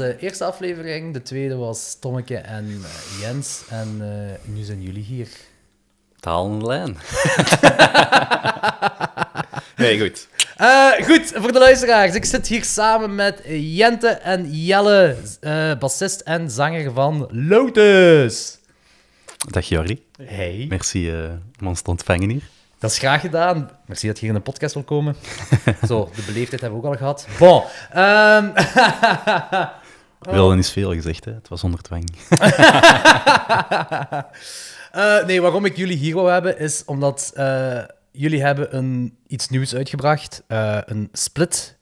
De eerste aflevering, de tweede was Tommeke en eh, Jens. En eh, nu zijn jullie hier. Talen lijn. nee, goed. Eh, goed, voor de luisteraars. Ik zit hier samen met Jente en Jelle, bassist en zanger van Lotus. Dag Jorri. Hey. Merci om ons te ontvangen hier. Dat is graag gedaan. Merci dat je hier in de podcast wil komen. Zo, de beleefdheid hebben we ook al gehad. Bon. ehm, Willen is veel gezegd, hè? Het was onder dwang. Eh, nee, waarom ik jullie hier wou hebben, is omdat eh, jullie hebben een, iets nieuws uitgebracht. Eh, een split.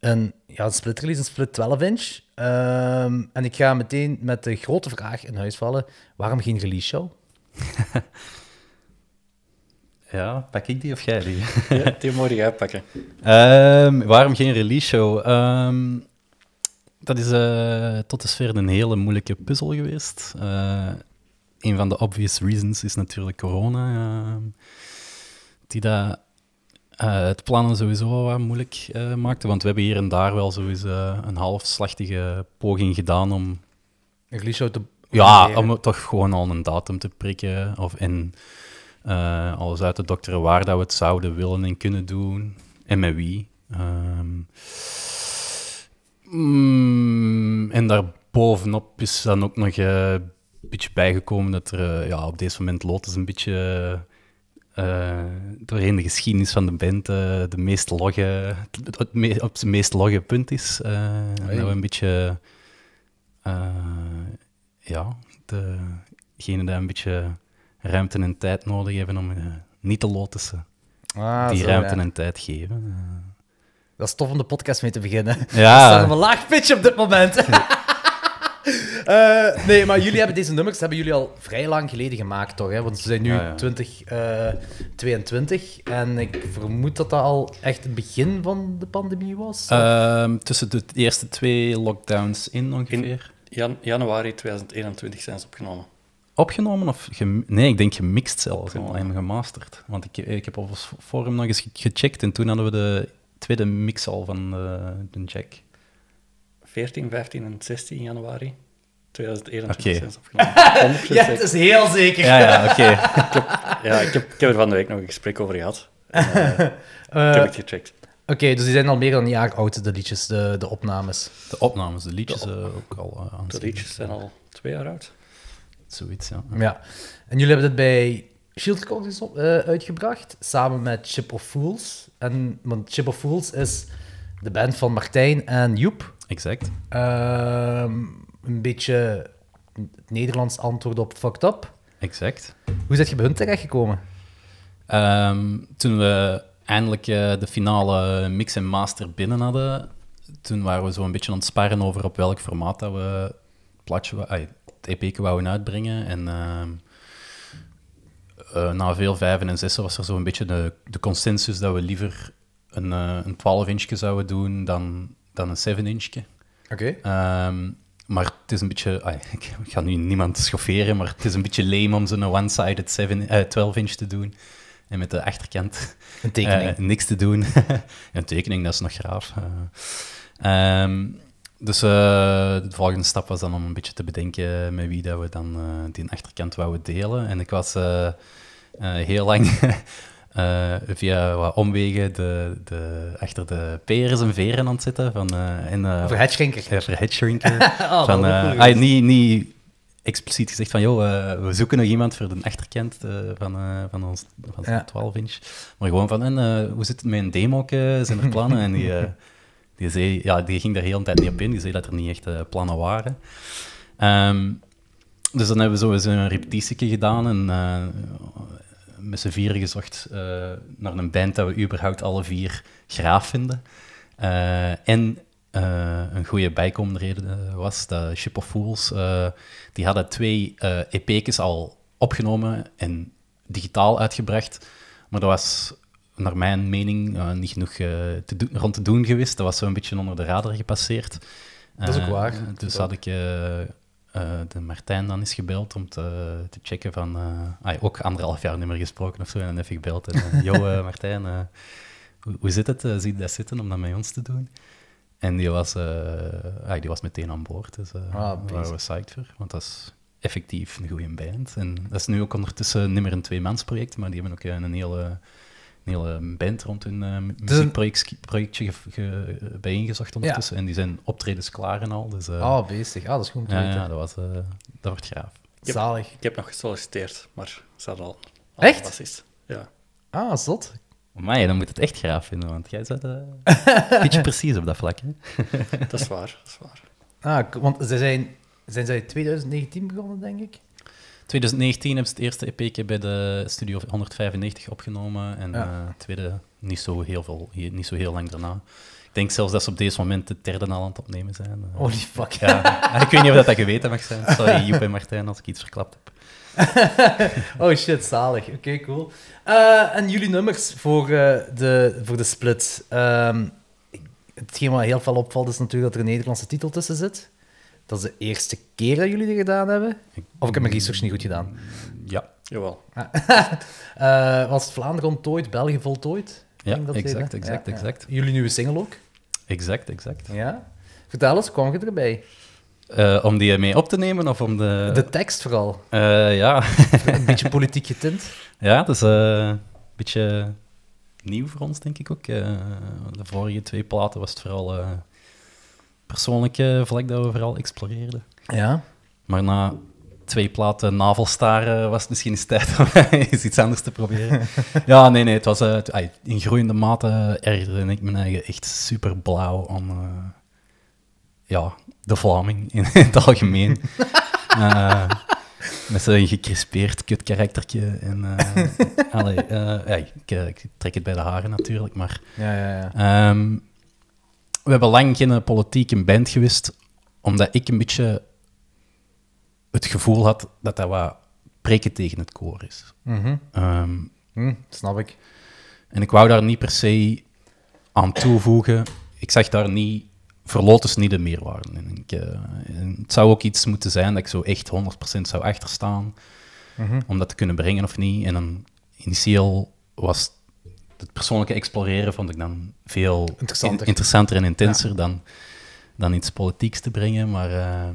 Een, ja, een split release, een split 12 inch. Ehm, en ik ga meteen met de grote vraag in huis vallen. Waarom geen release show? Ja, pak ik die of jij die? Ja, die moet je uitpakken. Ehm, waarom geen release show? Ehm, dat is eh, tot dusver een hele moeilijke puzzel geweest. Eh, een van de obvious reasons is natuurlijk corona. ehm, die dat, eh, het plannen sowieso wel wat moeilijk eh, maakte. Want we hebben hier en daar wel sowieso een halfslachtige poging gedaan om Een show te ja, om toch gewoon al een datum te prikken. Of in eh, alles uit te dokteren waar dat we het zouden willen en kunnen doen. En met wie. Ehm, mm, en daarbovenop is dan ook nog eh, een beetje bijgekomen dat er eh, ja, op deze moment Lotus een beetje eh, doorheen de geschiedenis van de band de meest logge, het, me- op zijn meest logge punt is. En Oei. dat we een beetje ja, degene die een beetje ruimte en tijd nodig hebben om niet te lotussen, Ah, die zo, ruimte ja. en tijd geven. Dat is tof om de podcast mee te beginnen. Eh, We staan op ja, een laag pitch op dit moment. Eh, nee, maar jullie hebben deze nummers hebben jullie al vrij lang geleden gemaakt, toch? Hè? Want ze zijn nu Ja, ja. 2022 en ik vermoed dat dat al echt het begin van de pandemie was. Ehm, tussen de eerste twee lockdowns in ongeveer. Jan januari 2021 zijn ze opgenomen. Opgenomen of... nee, ik denk gemixt zelfs en gemasterd. Want ik, ik heb op ons forum nog eens ge- gecheckt en toen hadden we de tweede mix al van de, de Jack. 14, 15 en 16 januari 2021 Oké. zijn ze opgenomen. 100% ja, het is heel zeker. Ja, ja, oké. Ja, ik heb, ik heb er van de week nog een gesprek over gehad. En, eh, ik Eh, heb het gecheckt. Oké, dus die zijn al meer dan een jaar oud, de liedjes, de, de opnames. De opnames, de liedjes eh, ook al uh, De liedjes zijn al twee jaar oud. Zoiets, ja. Ja. En jullie hebben dit bij Shield Recordings op- eh, uitgebracht, samen met Chip of Fools. En, want Chip of Fools is de band van Martijn en Joep. Exact. Ehm, een beetje het Nederlands antwoord op Fucked Up. Exact. Hoe zit je bij hun terechtgekomen? Ehm, toen we eindelijk eh, de finale mix en master binnen hadden, toen waren we zo een beetje aan het sparren over op welk formaat dat we het plaatje, het EP wouden uitbrengen. En eh, na veel vijven en zessen was er zo een beetje de, de consensus dat we liever een, eh, een 12-inchje zouden doen dan, dan een 7-inchje. Oké. Ehm, maar het is een beetje... ai, ik ga nu niemand schofferen, maar het is een beetje lame om zo'n one-sided 7 eh, 12-inch te doen. En met de achterkant Een tekening. niks te doen. een tekening, dat is nog graaf. Eh, ehm, dus de volgende stap was dan om een beetje te bedenken met wie dat we dan die achterkant wouden delen. En ik was heel lang eh, via wat omwegen de, de, achter de peres en veren aan het zitten. Van, eh, en, eh, voor. Oh, van, eh, ah, geweest. niet, niet expliciet gezegd van, joh, eh, we zoeken nog iemand voor de achterkant eh, van, eh, van ons van Ja. 12-inch. Maar gewoon van, en, eh, hoe zit het met een demo? Zijn er plannen? en die, eh, die, zei, ja, die ging daar heel de tijd niet op in. Die zei dat er niet echt eh, plannen waren. Ehm, dus dan hebben we zo eens een repetitietje gedaan en eh, met z'n vieren gezocht eh, naar een band dat we überhaupt alle vier graaf vinden. Eh, en eh, een goede bijkomende reden was dat Ship of Fools, die hadden twee EP's al opgenomen en digitaal uitgebracht, maar dat was naar mijn mening niet genoeg te doen, rond te doen geweest. Dat was zo een beetje onder de radar gepasseerd. Dat is ook waar. Dus had ik eh, de Martijn dan eens gebeld om te, te checken van... ah, ook anderhalf jaar niet meer gesproken of zo. En dan even gebeld. En, eh, yo, Martijn, hoe, hoe zit het? Zie je dat zitten om dat met ons te doen? En die was, ah, die was meteen aan boord. Dus Ah, daar waren we psyched voor. Want dat is effectief een goede band. En dat is nu ook ondertussen niet meer een tweemansproject, maar die hebben ook een hele, een hele band rond hun eh, muziekprojectje ge, ge, bijeengezocht ondertussen. En die zijn optredens klaar en al. Dus, eh, Ah, bezig. Ah, dat is goed om te ja, weten. ja, dat, was, eh, dat wordt graaf. Yep. Zalig. Ik heb nog gesolliciteerd, maar ze hadden al, al Echt? bassist. Ja. Ah, zot. Maar dan moet het echt graaf vinden, want jij zit eh, een beetje precies op dat vlak. Hè? Dat is waar, dat is waar. Ah, want ze zijn, zijn zij 2019 begonnen, denk ik? 2019 hebben ze het eerste EP'tje bij de Studio 195 opgenomen. En Ja. eh, het tweede niet zo, heel veel, niet zo heel lang daarna. Ik denk zelfs dat ze op deze moment het derde al aan het opnemen zijn. Eh, Holy fuck. ja. En ik weet niet of dat, dat geweten mag zijn. Sorry, Joep en Martijn, als ik iets verklapt heb. Oh shit, zalig. Oké, cool. Eh, en jullie nummers voor, de, voor de split. Ik- hetgeen wat heel veel opvalt is natuurlijk dat er een Nederlandse titel tussen zit. Dat is de eerste keer dat jullie dat gedaan hebben. Of ik heb mijn research niet goed gedaan. Ja, Jawel. Eh, was het Vlaanderen ontdooid, België voltooid? Ik Ja, denk dat exact, exact, exact. Jullie nieuwe single ook? exact, exact. Ja. Vertel eens, kwam je erbij? Eh, om die mee op te nemen of om de... De tekst vooral. Eh, ja. Een beetje politiek getint. ja, dat is eh, een beetje nieuw voor ons, denk ik ook. Eh, de vorige twee platen was het vooral eh persoonlijke vlak dat we vooral exploreerden. Ja. Maar na twee platen navelstaren was het misschien eens tijd om eens iets anders te proberen. ja, nee, nee, het was eh, in groeiende mate ergerde ik mijn eigen echt super blauw aan eh, ja, de Vlaming in, het algemeen. Eh, met zo'n gecrispeerd kut karaktertje. En, allee, ja, ik, ik trek het bij de haren natuurlijk, maar Ja, ja, ja. Ehm, we hebben lang geen politieke band geweest, omdat ik een beetje het gevoel had dat dat wat preken tegen het koor is. Mhm. Ehm, Hm, snap ik. en ik wou daar niet per se aan toevoegen. Ik zag daar niet, verlotens niet de meerwaarde. Ik, eh, en het zou ook iets moeten zijn dat ik zo echt 100% zou achterstaan, Mhm. om dat te kunnen brengen of niet. En dan initieel was het persoonlijke exploreren vond ik dan veel Interessanter. in- interessanter en intenser dan, dan iets politieks te brengen. Maar eh,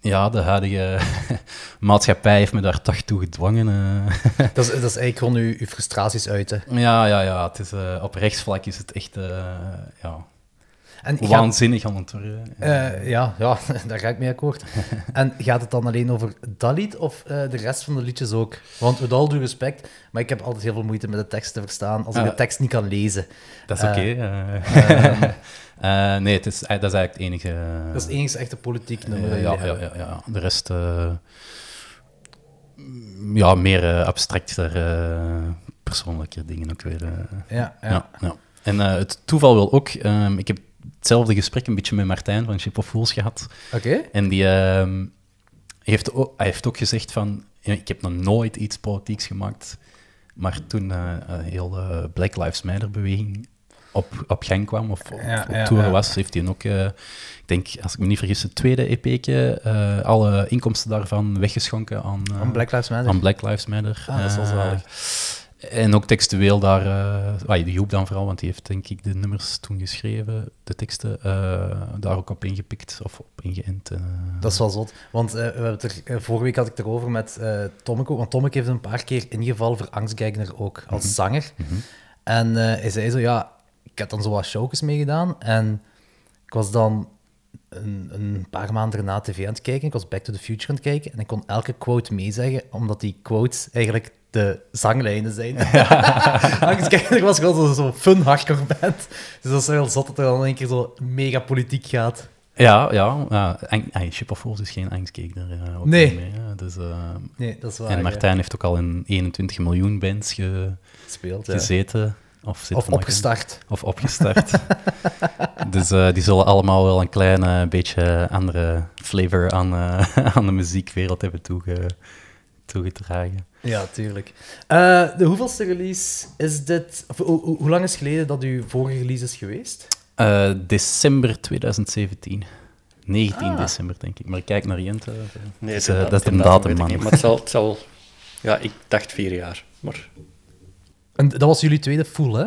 ja, de huidige maatschappij heeft me daar toch toe gedwongen. eh. Dat is, dat is eigenlijk gewoon uw, uw frustraties uiten. ja, ja, ja. Het is, eh, op rechtsvlak is het echt ja, En waanzinnig aan het worden. eh, ja, ja, daar ga ik mee akkoord. En gaat het dan alleen over dat lied of eh, de rest van de liedjes ook? Want met al due respect, maar ik heb altijd heel veel moeite met de tekst te verstaan als ik de tekst niet kan lezen. Dat is oké. eh. Eh, nee, het is, dat is eigenlijk het enige. Dat is het enige echte politiek nummer. Ja, ja, ja, ja. De rest, mm, ja, meer abstracter, persoonlijke dingen ook weer. Ja, ja. ja. Ja, En het toeval wil ook, ehm, ik heb hetzelfde gesprek een beetje met Martijn van Ship of Fools gehad. Oké. En die ehm, heeft, ook, hij heeft ook gezegd van, ik heb nog nooit iets politieks gemaakt. Maar toen eh, een heel de Black Lives Matter beweging op, op gang kwam, of, Ja, op ja, tour ja. was, heeft hij ook, eh, ik denk, als ik me niet vergis, het tweede EP'tje, eh, alle inkomsten daarvan weggeschonken aan, eh, Van Black Lives Matter. aan Black Lives Matter. Ah, dat is wel Eh. En ook textueel daar, ah, de Joep dan vooral, want die heeft denk ik de nummers toen geschreven, de teksten, eh, daar ook op ingepikt of op ingeënt. eh. Dat is wel zot. Want we hebben het er, vorige week had ik het erover met Tommeke. Want Tommeke heeft een paar keer ingevallen voor Angstgegner ook, als zanger. Mhm. En hij zei zo, ja, ik had dan zo wat showjes meegedaan. En ik was dan een, een paar maanden na tv aan het kijken. Ik was Back to the Future aan het kijken. En ik kon elke quote meezeggen, omdat die quotes eigenlijk de zanglijnen zijn. Angstgegner was gewoon zo'n zo fun hardcore band. Dus dat is wel zot dat er dan één keer zo mega politiek gaat. Ja, ja. ja Ang- ah, Ship of Fools is geen angstgegner. eh, Nee. dus, eh, Nee, dat is waar. en ja. Martijn heeft ook al in 21 miljoen bands ge- speelt. ja. Of, zit opgestart. Of opgestart. dus eh, die zullen allemaal wel een klein eh, beetje andere flavor aan, eh, aan de muziekwereld hebben toege, toegedragen. Ja, tuurlijk. Eh, de hoeveelste release is dit? Of, hoe, lang is het geleden dat uw vorige release is geweest? Eh, december 2017. 19 Ah. december, denk ik. Maar ik kijk naar Jente. Nee, Dus, dat is de datum man. niet, Maar het zal, het zal... Ja, ik dacht vier jaar. Maar En dat was jullie tweede full, hè?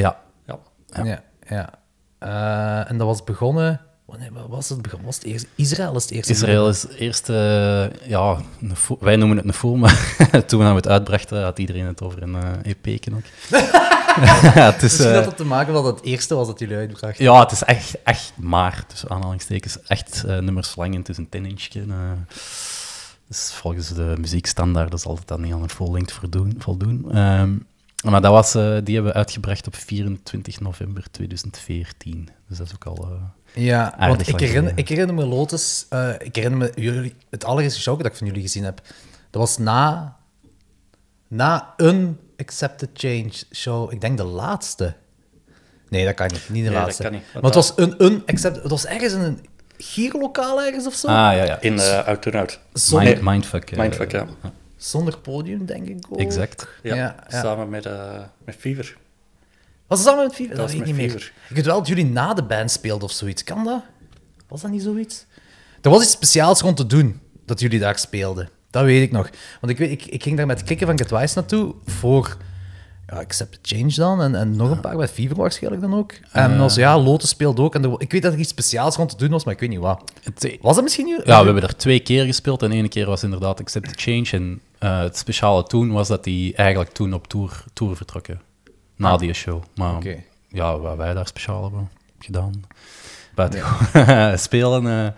Ja, ja, Ja. ja. ja. Eh, en dat was begonnen... Wanneer wat was het begonnen? Was het eerst, Israël is het eerste. Israël is eerst, eh, ja, wij noemen het een fool, maar toen we het uitbrachten had iedereen het over een eh EP ook. ja, het is, Misschien dat het te maken dat het eerste was dat jullie uitbrachten. ja, het is echt, echt maar, tussen aanhalingstekens, echt eh, nummers lang en het is een 10 inchje. eh. Dus volgens de muziekstandaarden zal het dan niet aan een full length voldoen. voldoen. Ehm, maar dat was, eh, die hebben we uitgebracht op 24 november 2014. Dus dat is ook al... eh, Ja, want ik herinner, ik herinner me Lotus... eh, ik herinner me jullie, het allereerste show dat ik van jullie gezien heb. Dat was na, na een Accepted Change show. Ik denk de laatste. Nee, dat kan niet. Niet de Nee, dat laatste. kan niet, want Maar het was een, een Accepted... Het was ergens in een gierlokaal ergens of zo. Ah, ja, ja. In uh, Out to Out. Zonder, Mind, mindfuck. eh, Mindfuck, ja. zonder podium, denk ik ook. Exact. Ja, Ja, ja. samen met, eh met Fever. Was het samen met Fever? Dat, weet ik niet met meer. Fever. Ik weet wel dat jullie na de band speelden of zoiets. Kan dat? Was dat niet zoiets? Er was iets speciaals rond te doen dat jullie daar speelden. Dat weet ik nog. Want ik, weet, ik, ik ging daar met Kikken van Get Wise naartoe voor ja, Accept the Change dan. En, en nog een paar met Fever waarschijnlijk dan ook. En als ja, Lotus speelde ook. En er- ik weet dat er iets speciaals rond te doen was, maar ik weet niet wat. Het- Was dat misschien nu? Ja, we hebben er twee keer gespeeld en één keer was inderdaad Accept the Change. En eh, het speciale toen was dat die eigenlijk toen op tour, tour vertrokken. Na die show. Maar ja, wat wij daar speciaal hebben gedaan. Buiten gewoon spelen. eh.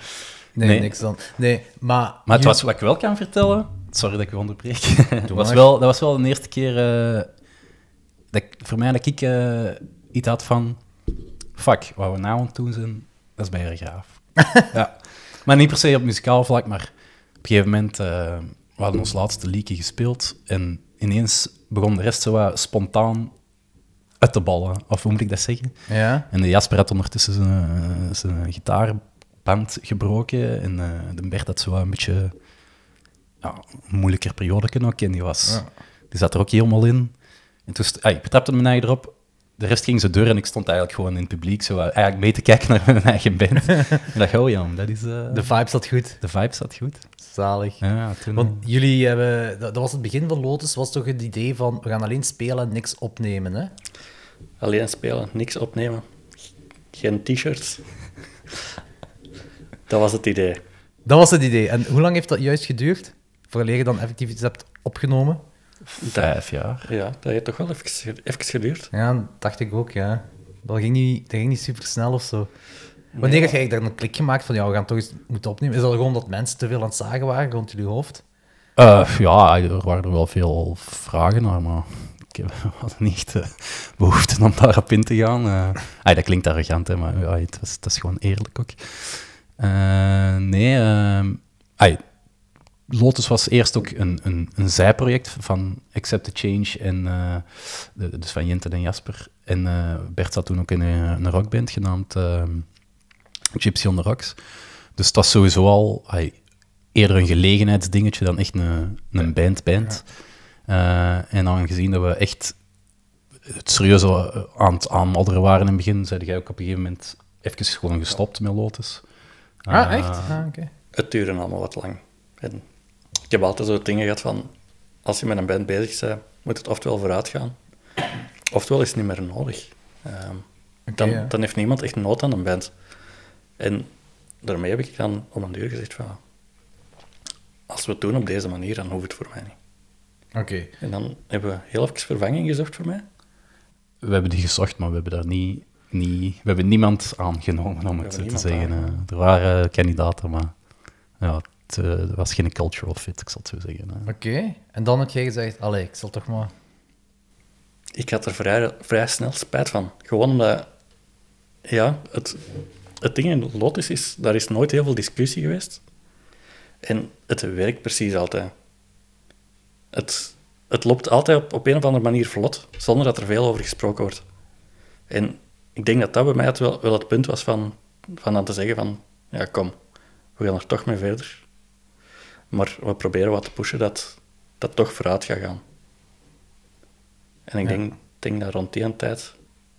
Nee, nee. niks dan. Nee, maar... Maar het was wat ik wel kan vertellen. Sorry dat ik u onderbreek. dat, was wel, dat was wel de eerste keer eh, dat voor mij dat ik eh, iets had van... Fuck, wat we nou aan het doen zijn, dat is bij graaf. ja. Maar niet per se op muzikaal vlak, maar op een gegeven moment... eh, we hadden ons laatste liedje gespeeld en ineens begon de rest zo wat spontaan uit te ballen. Of hoe moet ik dat zeggen? Ja? En de Jasper had ondertussen zijn, eh, zijn gitaarband gebroken. En eh, de Bert had zo een beetje ja, een moeilijker periode ook. En die, was, Ja. die zat er ook helemaal in. En toen ah, ik betrapte mijn eigen erop. De rest ging zo door en ik stond eigenlijk gewoon in het publiek zo, eh, eigenlijk mee te kijken naar mijn eigen band. en dacht, oh ja, dat is... eh, De vibe zat goed. de vibe zat goed. Zalig. Ja, toen... Want jullie hebben... Dat, was het begin van Lotus, was toch het idee van... We gaan alleen spelen en niks opnemen, hè? Alleen spelen, niks opnemen. Geen t-shirts. dat was het idee. Dat was het idee. En hoe lang heeft dat juist geduurd? Voordat je dan effectief iets hebt opgenomen? Vijf jaar. Ja, dat heeft toch wel even, even geduurd. Ja, dat dacht ik ook, ja. Dat ging niet, dat ging niet super snel of zo. Wanneer heb jij daar een klik gemaakt van, ja, we gaan toch eens moeten opnemen? Is dat gewoon dat mensen te veel aan het zagen waren rond jullie hoofd? Eh, ja, er waren er wel veel vragen naar, maar ik heb had niet eh, behoefte om daarop in te gaan. Eh, ah, dat klinkt arrogant, hè, maar ja, het, was, het is gewoon eerlijk ook. Eh, nee, ehm, ai, Lotus was eerst ook een, een, een zijproject van Accept the Change en eh, de- dus van Jente en Jasper. En eh, Bert zat toen ook in een, een rockband genaamd ehm, Gypsy on the Rocks. Dus het was sowieso al eerder een gelegenheidsdingetje dan echt een, een band-band. Eh, en aangezien dat we echt het serieus aan het aanmodderen waren in het begin, zei jij ook op een gegeven moment even gewoon gestopt met Lotus. Ah, echt? Ah, oké. Het duurde allemaal wat lang. En heb altijd zo dingen gehad van... Als je met een band bezig bent, moet het oftewel vooruit gaan, oftewel is het niet meer nodig. Ehm, dan, ja. dan heeft niemand echt nood aan een band. En daarmee heb ik dan op een duur gezegd van... Als we het doen op deze manier, dan hoeft het voor mij niet. Oké. En dan hebben we heel even vervanging gezocht voor mij. We hebben die gezocht, maar we hebben daar niet, niet we hebben niemand aangenomen, om het zo te zeggen. Eh, er waren kandidaten, maar ja, het eh, was geen cultural fit, ik zal het zo zeggen. Oké. En dan heb jij gezegd, allee, ik zal toch maar... Ik had er vrij, vrij snel spijt van. Gewoon omdat... Ja, het, het ding in Lotus is... Daar is nooit heel veel discussie geweest. En het werkt precies altijd. Het, het loopt altijd op, op een of andere manier vlot, zonder dat er veel over gesproken wordt. En ik denk dat dat bij mij het wel, wel het punt was van, van aan te zeggen van... Ja, kom, we gaan er toch mee verder. Maar we proberen wat te pushen dat dat toch vooruit gaat gaan. En ik Ja. denk, denk dat rond die tijd...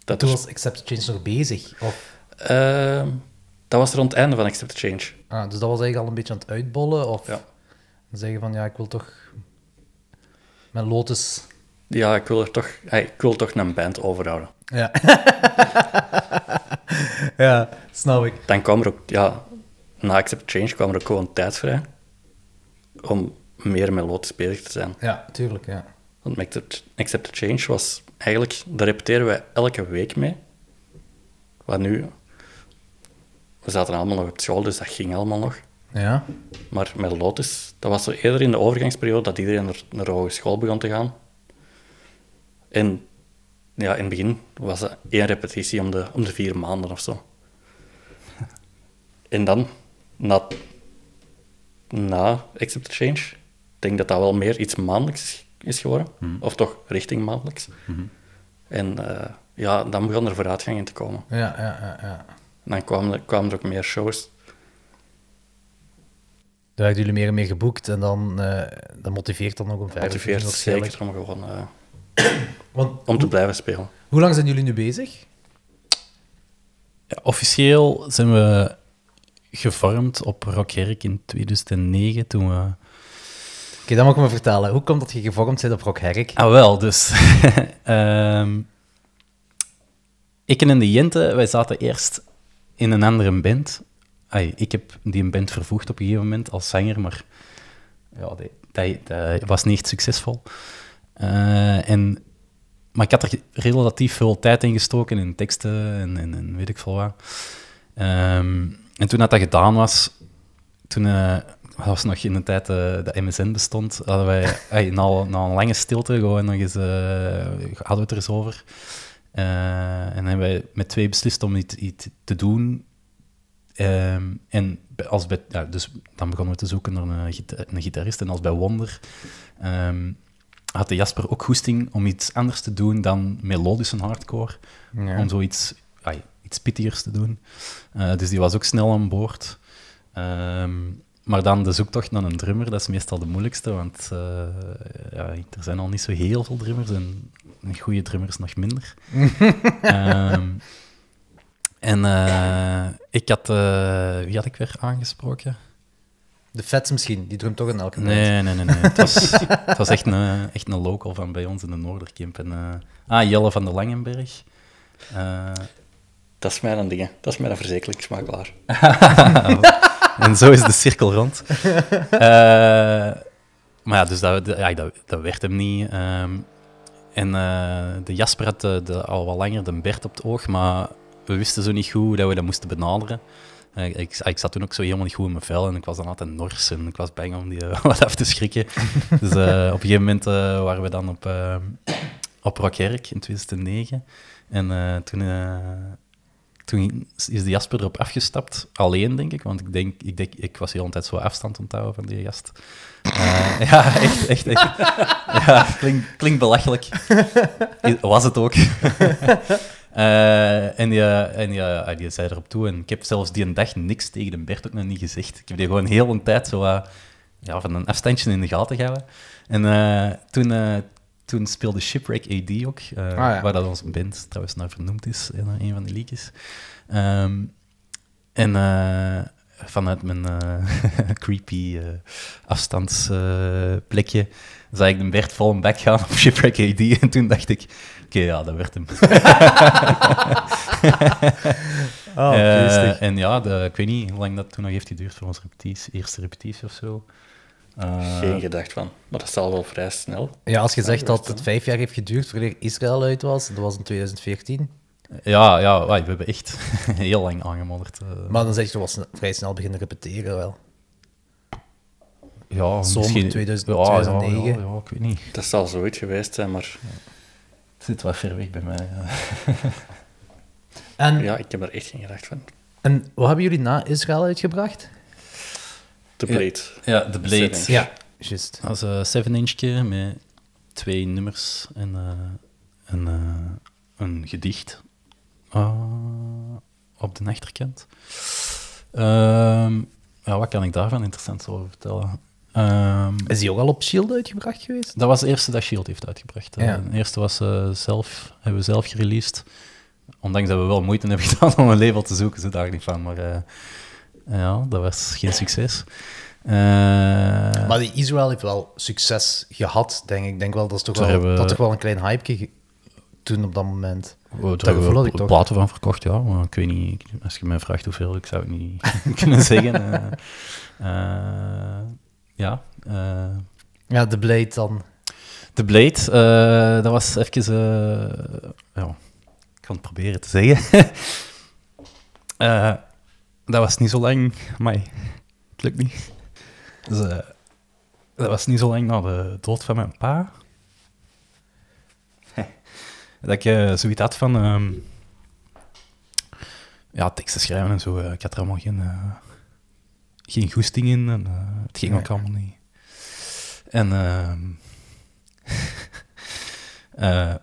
Dat Toen was Accept Change nog bezig. Of, Ehm, dat was rond het einde van Accept Change. ah, dus dat was eigenlijk al een beetje aan het uitbollen? Of Ja. zeggen van, ja, ik wil toch met Lotus... Ja, ik wil er toch, ik wil toch een band overhouden. Ja. Ja, snap ik. Dan kwam er ook, ja, na Accept Change kwam er ook gewoon tijd vrij om meer met Lotus bezig te zijn. Ja, tuurlijk, ja. Want met Accept- Accept Change was eigenlijk, daar repeteren wij elke week mee. Wat nu, we zaten allemaal nog op school, dus dat ging allemaal nog. Ja, Maar met Lotus, dat was zo eerder in de overgangsperiode dat iedereen naar, naar hogeschool begon te gaan. En ja, in het begin was het één repetitie om de, om de vier maanden of zo. En dan, na, na Accept the Change, ik denk dat dat wel meer iets maandelijks is geworden. Of toch richting maandelijks. En eh, ja, dan begon er vooruitgang in te komen. ja, ja, ja. ja. En dan kwamen er, kwamen er ook meer shows. Daar hebben jullie meer en meer geboekt en dan eh, dat motiveert dan nog om verder te Motiveert doen, waarschijnlijk. zeker om gewoon eh, Want om te blijven spelen. hoe lang zijn jullie nu bezig? Ja, officieel zijn we gevormd op Rockherk in 2009, toen we... Oké, dan moet ik me vertellen. Hoe komt dat je gevormd bent op Rock Herk? Ah, wel, dus... ehm, ik en de Jente, wij zaten eerst in een andere band. Ai, ik heb die een band vervoegd op een gegeven moment als zanger, maar ja, dat was niet echt succesvol. Eh, en, maar ik had er relatief veel tijd in gestoken, in teksten en, en, en weet ik veel wat. Ehm, en toen dat, dat gedaan was, toen dat was nog in de tijd eh, dat MSN bestond, hadden wij ai, na, na een lange stilte gewoon nog eens, eh, hadden we het er eens over. En hebben wij met twee beslist om iets, iets te doen. Ehm, en als bij, ja, dus dan begonnen we te zoeken naar een, gita- een gitarist. En als bij Wonder ehm, had de Jasper ook goesting om iets anders te doen dan melodische hardcore. Ja. Om zoiets iets pittigers te doen. Eh, dus die was ook snel aan boord. Ehm, maar dan de zoektocht naar een drummer, dat is meestal de moeilijkste, want eh, ja, er zijn al niet zo heel veel drummers en goede drummers nog minder. Ehm, en eh, ik had, eh, wie had ik weer aangesproken? De Vets misschien, die drumt toch in elke band. Nee, nee, nee. nee. Het, was, het was echt een, echt een local van bij ons in de Noorderkimp. En, eh, ah, Jelle van der Langenberg. Dat is mijn ding. Dat is mijn verzekeringsmakelaar. en zo is de cirkel rond. Eh, maar ja, dus dat, dat- ja, dat, dat werd hem niet. ehm. en eh, de Jasper had de, de- al wat langer de Bert op het oog, maar we wisten zo niet goed hoe dat we dat moesten benaderen. Eh, ik, ik zat toen ook zo helemaal niet goed in mijn vel en ik was dan altijd nors en ik was bang om die wat af te schrikken. Dus op een gegeven moment waren we dan op, op in 2009. En toen, toen is de Jasper erop afgestapt, alleen denk ik, want ik denk, ik, denk, ik was de hele tijd zo afstand onthouden van die gast. Eh, ja, echt, echt, echt. Ja, klinkt klink belachelijk. Was het ook. Eh, en die, en die, die zei erop toe. En ik heb zelfs die een dag niks tegen de Bert ook nog niet gezegd. Ik heb die gewoon heel een tijd zo ja, van een afstandje in de gaten gehouden. En eh, toen, toen speelde Shipwreck AD ook, eh, ja. waar dat onze band trouwens naar vernoemd is, in een van die liedjes. Ehm, en eh, vanuit mijn eh, creepy afstandsplekje zag ik de Bert vol een bek gaan op Shipwreck AD. En toen dacht ik, oké, ja, dat werd hem. Oh, en ja, de, ik weet niet hoe lang dat toen nog heeft geduurd voor onze repetitie, eerste repetitie of zo. Eh, Geen gedacht van. Maar dat zal wel vrij snel. Ja, als je zegt dat het vijf jaar heeft geduurd voordat Israël uit was, dat was in 2014. ja, ja, we hebben echt heel lang aangemodderd. eh. Maar dan zeg je, was vrij snel beginnen repeteren wel. ja, zomer misschien- 2000 ja, ja, 2009. Ja, ja, ik weet niet. Dat zal zoiets geweest zijn, maar Het zit wat ver weg bij mij. ja. En, ja, ik heb er echt geen gedacht van. en wat hebben jullie na Israël uitgebracht? The Ja. Blade. Ja, de Blade. Seven. Ja, juist. Dat was een 7-inchje met twee nummers en eh, een, eh, een gedicht eh, op de achterkant. Ehm, ja, wat kan ik daarvan interessant over vertellen? Ehm, Is die ook al op Shield uitgebracht geweest? dat was de eerste dat Shield heeft uitgebracht. Eh, Ja. De eerste was, eh, zelf, hebben we zelf gereleased. Ondanks dat we wel moeite hebben gedaan om een label te zoeken, ze daar niet van. Maar eh, ja, dat was geen succes. Eh, Maar die Israël heeft wel succes gehad, denk ik. Ik denk wel dat is toch wel, hebben dat toch wel een klein hype ge- toen op dat moment? Oh, Dat daar hebben ik we toch. platen van verkocht, ja. Maar ik weet niet, als je mij vraagt hoeveel, ik zou het niet kunnen zeggen. eh. Eh, ja. Ja, de Blade dan. de Blade, dat was even... ja, ik kan het proberen te zeggen. Dat was niet zo lang... Maar het lukt niet. Dus, eh, dat was niet zo lang na de dood van mijn pa. dat ik eh, zoiets had van... ehm, ja, teksten schrijven en zo. eh, ik had er allemaal geen, geen goesting in. En, het ging Nee. ook allemaal niet. En... ehm, eh,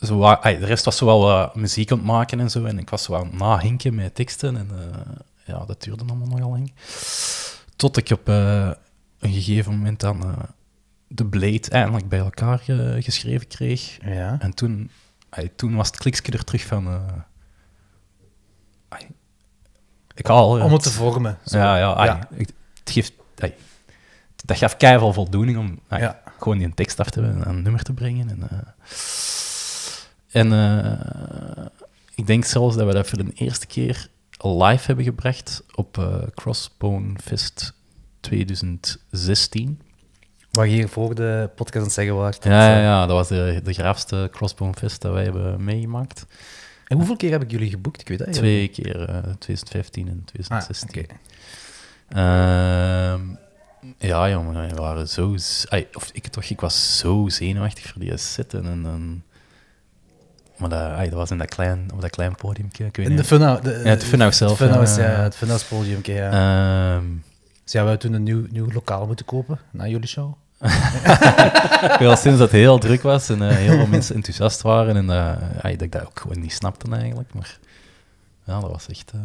zo, de rest was zo wel muziek aan het maken en zo. En ik was zo aan het nahinken met teksten. En eh, ja, dat duurde allemaal nogal lang. Tot ik op eh, een gegeven moment dan eh, de Blade eindelijk bij elkaar geschreven kreeg. Ja. En toen, toen was het kliksje er terug van... eh, ik haal... Om het te vormen. zo. Ja, ja, Ja. ik- het geeft... dat gaf keihard voldoening om Ja. gewoon die tekst af te hebben en een nummer te brengen. En, en ik denk zelfs dat we dat voor de eerste keer live hebben gebracht op eh, Crossbone Fest 2016. Wat je hier voor de podcast aan het zeggen was. Ja, ja, ja, dat was de, de graafste Crossbone Fest dat wij hebben meegemaakt. En hoeveel keer heb ik jullie geboekt? Ik weet dat Twee keer, eh, 2015 en Ah, 2016. oké. Ehm, ja, jongen, we waren zo... z- of ik, toch, ik was zo zenuwachtig voor die zitten. En, en, maar dat, dat was in dat klein, op dat klein podiumje. Ik weet In de. Funhouse. de- Ja, het Funhouse zelf, Het Funhouse, ja. Het Funhouse podiumke, ja. Ehm, Dus ja, we hebben toen een nieuw, nieuw lokaal moeten kopen na jullie show. wel sinds dat het heel druk was en eh, heel veel mensen enthousiast waren. En eh, ai, dat ik dat ook gewoon niet snapte eigenlijk. Maar ja, dat was echt uh,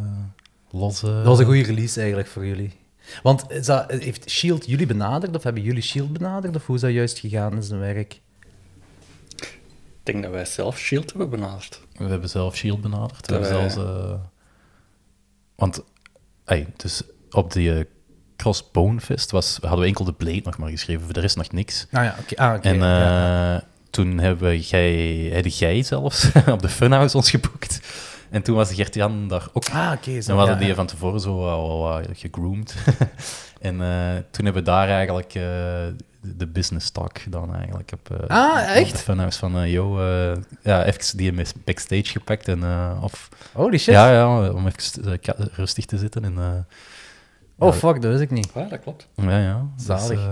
los. eh, Dat was een goede release eigenlijk voor jullie. Want is dat, heeft Shield jullie benaderd of hebben jullie Shield benaderd? Of hoe is dat juist gegaan in zijn werk? Ik denk dat wij zelf Shield hebben benaderd. We hebben zelf Shield benaderd. We Dat hebben wij- zelfs, eh, want ey, dus op die eh, Crossbone Fest was, hadden we enkel de Blade nog maar geschreven, voor de rest nog niks. Nou ja, oké. Ah, oké, en ja. eh, toen hebben we, jij, heb jij zelfs op de Funhouse ons geboekt. En toen was Gert-Jan daar ook. Ah, oké. zo, en we hadden ja, die ja. van tevoren zo wel, wel wat gegroomd. en eh, toen hebben we daar eigenlijk eh, de, business talk gedaan eigenlijk. Op, eh, Ah, echt? Funhouse van, eh yo, eh, ja, even die backstage gepakt en eh, of... Holy shit. Ja, ja, om even eh, rustig te zitten en... eh, Oh, ja, fuck, dat wist ik niet. Ja, dat klopt. Ja, ja. Zalig. Dus, eh,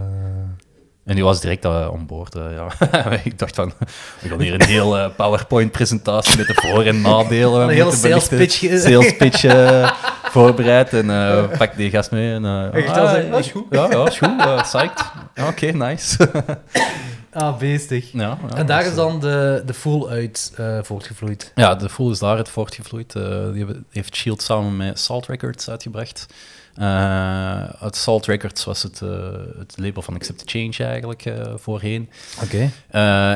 en die was direct uh, on boord. eh, ja. ik dacht van, we gaan hier een heel eh, PowerPoint-presentatie met de voor- en nadelen. Een heel sales pitch. Sales pitch eh, voorbereid en eh, pak die gast mee. En, eh, Echt, ah, dat is- ja, dat is goed. Ja, ja, is goed. eh, psyched. Oké, nice. Ah, beestig. ja, ja, en daar is dan de, de full uit eh, voortgevloeid. Ja, de Fool is daaruit voortgevloeid. Eh, die hebben- heeft Shield samen met Salt Records uitgebracht. Eh het Salt Records was het, het label van Accept the Change eigenlijk voorheen. Oké.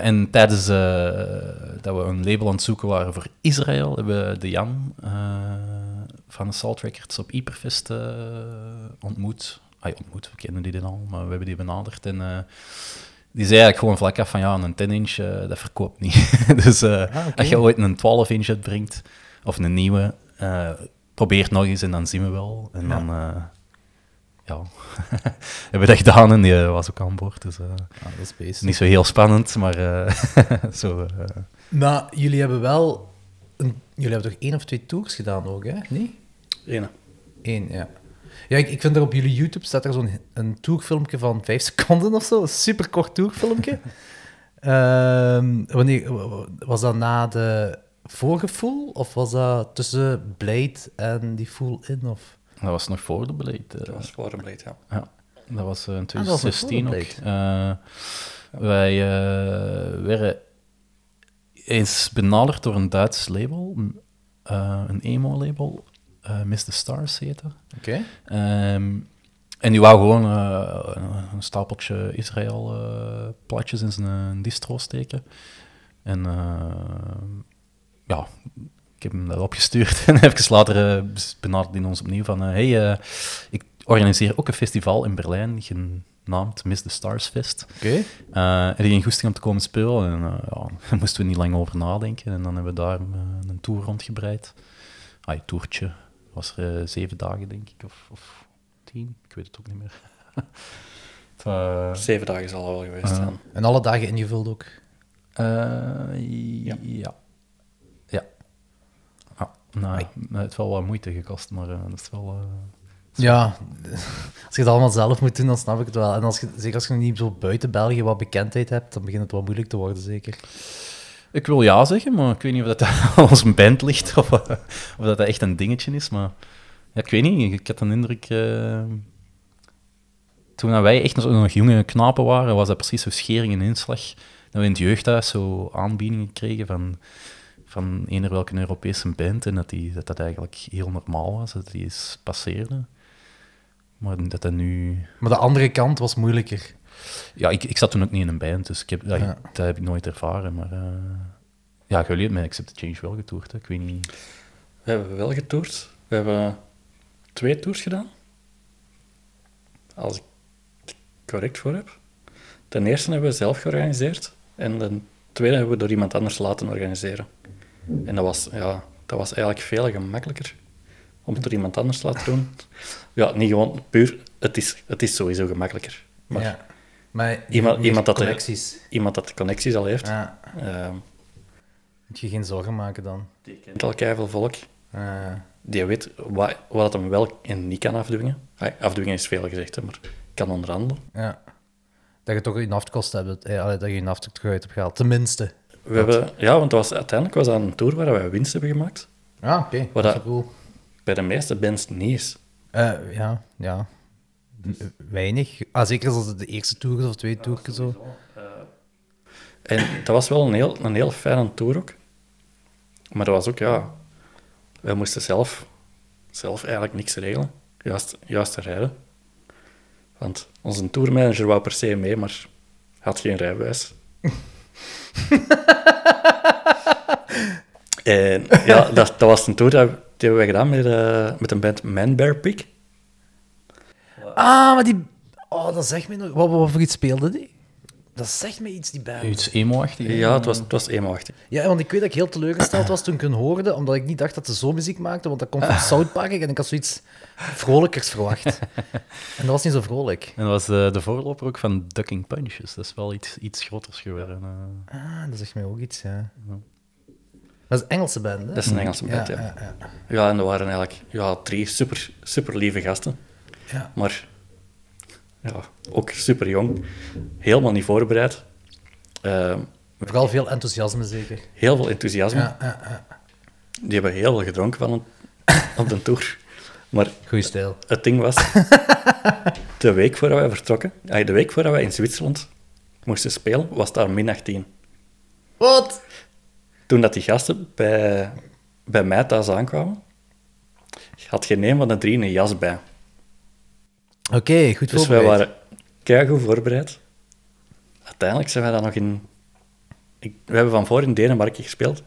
En tijdens dat we een label aan het zoeken waren voor Israël, hebben we de Jan van de Salt Records op Hyperfest ontmoet. Ah, ontmoet, we kennen die dan al, maar we hebben die benaderd. En eh, die zei eigenlijk gewoon vlak af van ja, een 10-inch, eh, dat verkoopt niet. dus eh, Ah, als je ooit een 12-inch uitbrengt, of een nieuwe, eh, probeer het nog eens en dan zien we wel. En Ja. dan... eh, ja, hebben we dat gedaan en die was ook aan boord. Dus, eh, Ah, dat is niet zo heel spannend, maar eh, zo. eh, Maar jullie hebben wel... Een, jullie hebben toch één of twee tours gedaan ook, hè? Nee? Ene. Eén, ja. Ja, ik, ik vind er op jullie YouTube staat er zo'n een tourfilmpje van vijf seconden of zo. Een superkort tourfilmpje. Ehm, wanneer, was dat na de vorige Fool? Of was dat tussen Blade en die Fool in? Of? dat was nog voor de beleid. eh. Dat was voor een Blade, ja. ja, dat was eh, in Ah, dat was nog voor de 2016 ook. Blade. Eh, wij werden eens benaderd door een Duits label, een, een emo-label, eh Mr. Stars heette. Oké. Ehm, en die wou gewoon eh, een stapeltje Israël-platjes in zijn eh, distro steken. En eh, ja, ik heb hem dat opgestuurd. en even later uh, benaderde hij ons opnieuw van... eh, hey, eh, ik organiseer ook een festival in Berlijn. Genaamd, Miss the Stars Fest. Oké. Eh, en die ging goesting om te komen spelen. En eh, ja, daar moesten we niet lang over nadenken. En dan hebben we daar eh, een tour rondgebreid. Een toertje. Was er eh, zeven dagen, denk ik. Of, of tien. Ik weet het ook niet meer. wa- Zeven dagen zal het wel geweest zijn. En alle dagen ingevuld ook. Eh, ja. Ja. Ja. Ah, nou, het heeft wel wat moeite gekost, maar eh, dat is wel... eh, Ja, als je het allemaal zelf moet doen, dan snap ik het wel. En als je, zeker als je nog niet zo buiten België wat bekendheid hebt, dan begint het wel moeilijk te worden, zeker. Ik wil ja zeggen, maar ik weet niet of dat aan onze band ligt of, of dat, dat echt een dingetje is. Maar ja, ik weet niet, ik had een indruk. eh, toen wij echt nog, nog jonge knapen waren, was dat precies zo schering en inslag. Dat we in het jeugdhuis zo aanbiedingen kregen van, van eender welke Europese band. En dat, die, dat dat eigenlijk heel normaal was, dat die eens passeerde. Maar dat dat nu. Maar de andere kant was moeilijker. Ja, ik, ik zat toen ook niet in een band, dus ik heb, dat, Ja. dat heb ik nooit ervaren. Maar uh, ja, jullie hebben met Accept the Change wel getoerd, hè? ik weet niet... We hebben wel getoerd. We hebben twee tours gedaan. Als ik het correct voor heb. De eerste hebben we zelf georganiseerd. En de tweede hebben we door iemand anders laten organiseren. En dat was, ja, dat was eigenlijk veel gemakkelijker om het door iemand anders te laten doen. Ja, niet gewoon puur. Het is, het is sowieso gemakkelijker. Maar ja. Maar iemand, iemand, dat de, connecties. iemand dat de connecties al heeft, Ja. ehm, Moet je geen zorgen maken dan. die kent al keiveel volk. Eh, Die weet wat, wat hem wel en niet kan afdwingen. Ah, Afdwingen is veel gezegd, hè, maar kan onderhandelen. ja. Dat je toch een afkosten hebt. Eh, dat je een aftocht eruit hebt gehaald. Tenminste. We hebben, ja, want dat was, uiteindelijk was dat een tour waar wij winst hebben gemaakt. Ja, oké. Wat Dat is dat- cool. Bij de meeste bands niet is. Eh, ja, ja. Weinig. Ah, zeker als het de eerste tour is of tweede tour zo. En dat was wel een heel, een heel fijne tour ook. Maar dat was ook, ja... Wij moesten zelf, zelf eigenlijk niks regelen. Juist, juist rijden. Want onze tourmanager wou per se mee, maar had geen rijbewijs. en ja, dat, dat was een tour die hebben wij gedaan met, eh, met een band Man Bear Pig. Ah, maar die... Oh, dat zegt me nog... Wat, wat voor iets speelde die? Dat zegt me iets, die band. Iets emo-achtig. Ja, het was, het was emo-achtig. Ja, want ik weet dat ik heel teleurgesteld was toen ik hun hoorde, omdat ik niet dacht dat ze zo muziek maakten, want dat komt van South Park en ik had zoiets vrolijkers verwacht. En dat was niet zo vrolijk. En dat was de, de voorloper ook van Ducking Punches. Dat is wel iets, iets groters geworden. eh. Ah, dat zegt mij ook iets, ja. Dat is een Engelse band, hè? Dat is een Engelse band, ja. ja, ja. Ja, en er waren eigenlijk ja, drie super, super lieve gasten. Ja. Maar ja, ook super jong. Helemaal niet voorbereid. Eh, Vooral veel enthousiasme, zeker. heel veel enthousiasme. Ja, ja, ja. Die hebben heel veel gedronken van een, op de tour. Maar Goeie stijl. het ding was, de week voordat wij vertrokken, de week voordat wij in Zwitserland moesten spelen, was daar min 18. Wat? Toen dat die gasten bij, bij mij thuis aankwamen, had geen een van de drie een jas bij. Oké, goed Dus wij voorbereid. waren keigoed voorbereid. Uiteindelijk zijn wij dan nog in... Ik, we hebben van voor in Denemarken gespeeld.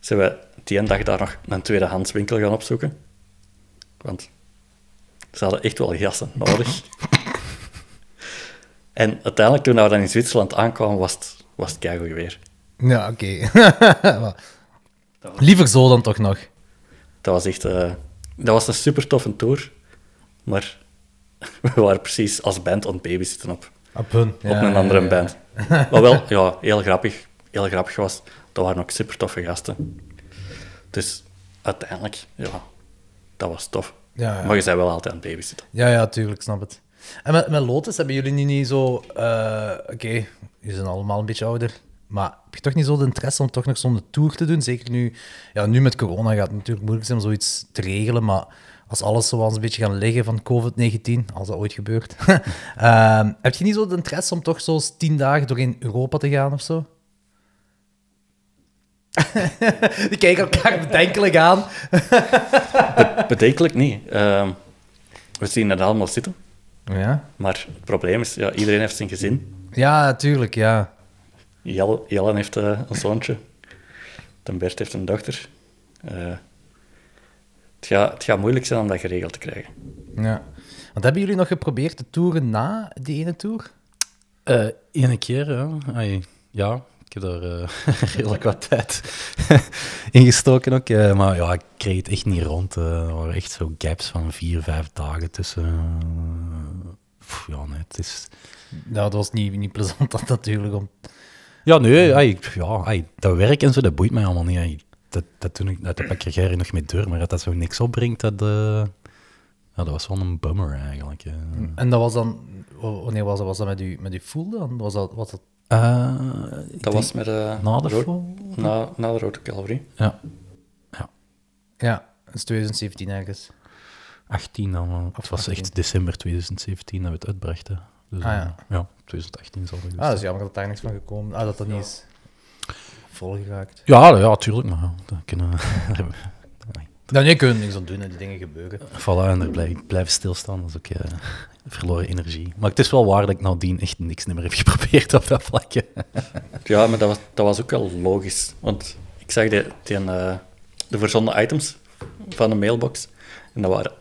Zijn we die ene dag daar nog een tweedehandswinkel gaan opzoeken. Want ze hadden echt wel jassen nodig. en uiteindelijk, toen we dan in Zwitserland aankwamen, was het, was het keigoed weer. Ja, oké. Liever zo dan toch nog. Dat was echt... eh, dat was een super toffe tour. Maar we waren precies als band aan het babysitten op. Op hun. op een andere band. Wat wel ja, heel, grappig, heel grappig was, dat waren ook super toffe gasten. Dus uiteindelijk, ja, dat was tof. Ja, ja. Maar je zei wel altijd aan het babysitten. Ja, ja, tuurlijk, snap het. En met, met Lotus hebben jullie nu niet zo... eh, Oké, jullie zijn allemaal een beetje ouder. Maar heb je toch niet zo de interesse om toch nog zo'n tour te doen? Zeker nu... Ja, nu met corona gaat het natuurlijk moeilijk zijn om zoiets te regelen, maar als alles zoals een beetje gaan liggen van COVID-19, als dat ooit gebeurt, ehm, heb je niet zo de interesse om toch zo tien dagen doorheen Europa te gaan of zo? Die kijken elkaar bedenkelijk aan. Bedenkelijk niet. Ehm, we zien het allemaal zitten. Ja, Maar het probleem is, ja, iedereen heeft zijn gezin. ja natuurlijk, ja. Jelle, heeft eh, een zoontje. Den Bert heeft een dochter. Eh, het, gaat, het gaat moeilijk zijn om dat geregeld te krijgen. Ja. Want hebben jullie nog geprobeerd te toeren na die ene tour? Eh Ene keer, ja. Ai, ja, ik heb daar eh, redelijk wat tijd ingestoken ook. eh, maar ja, ik kreeg het echt niet rond. eh. er waren echt zo gaps van vier, vijf dagen tussen. eh. Pff, ja, nee, het is... Nou, dat was niet, niet plezant dat natuurlijk. Om... Ja, nee, ai, ja, ai, dat werk en zo, dat boeit mij allemaal niet. ai. Dat, dat, doe ik, dat heb ik nog mee door, maar dat dat zo niks opbrengt, dat, eh, ja, dat was wel een bummer eigenlijk. En dat was dan... Wanneer was dat? Was dat met u, met voel dan? Was dat, was dat... Eh, ik Dat denk was met... eh, na de Rood- na, na de Rode Calvary. Ja, Ja, dat is 2017 ergens. 18 dan. Het was 18. echt december 2017 dat we het uitbrachten. Dus, Ah, ja. ja, 2018 zal het dus Ah, dat is jammer dat daar niks van gekomen Ah, dat dat niet is volgeraakt. Ja, ja, tuurlijk, maar dat kunnen kunnen niks aan doen en die dingen gebeuren. Voilà, en blijf, blijven stilstaan, dat is ook eh, verloren energie. Maar het is wel waar dat ik nadien echt niks meer heb geprobeerd op dat vlakje. Ja, maar dat was, dat was ook wel logisch. Want ik zag de, die, eh, de verzonden items van de mailbox. En dat waren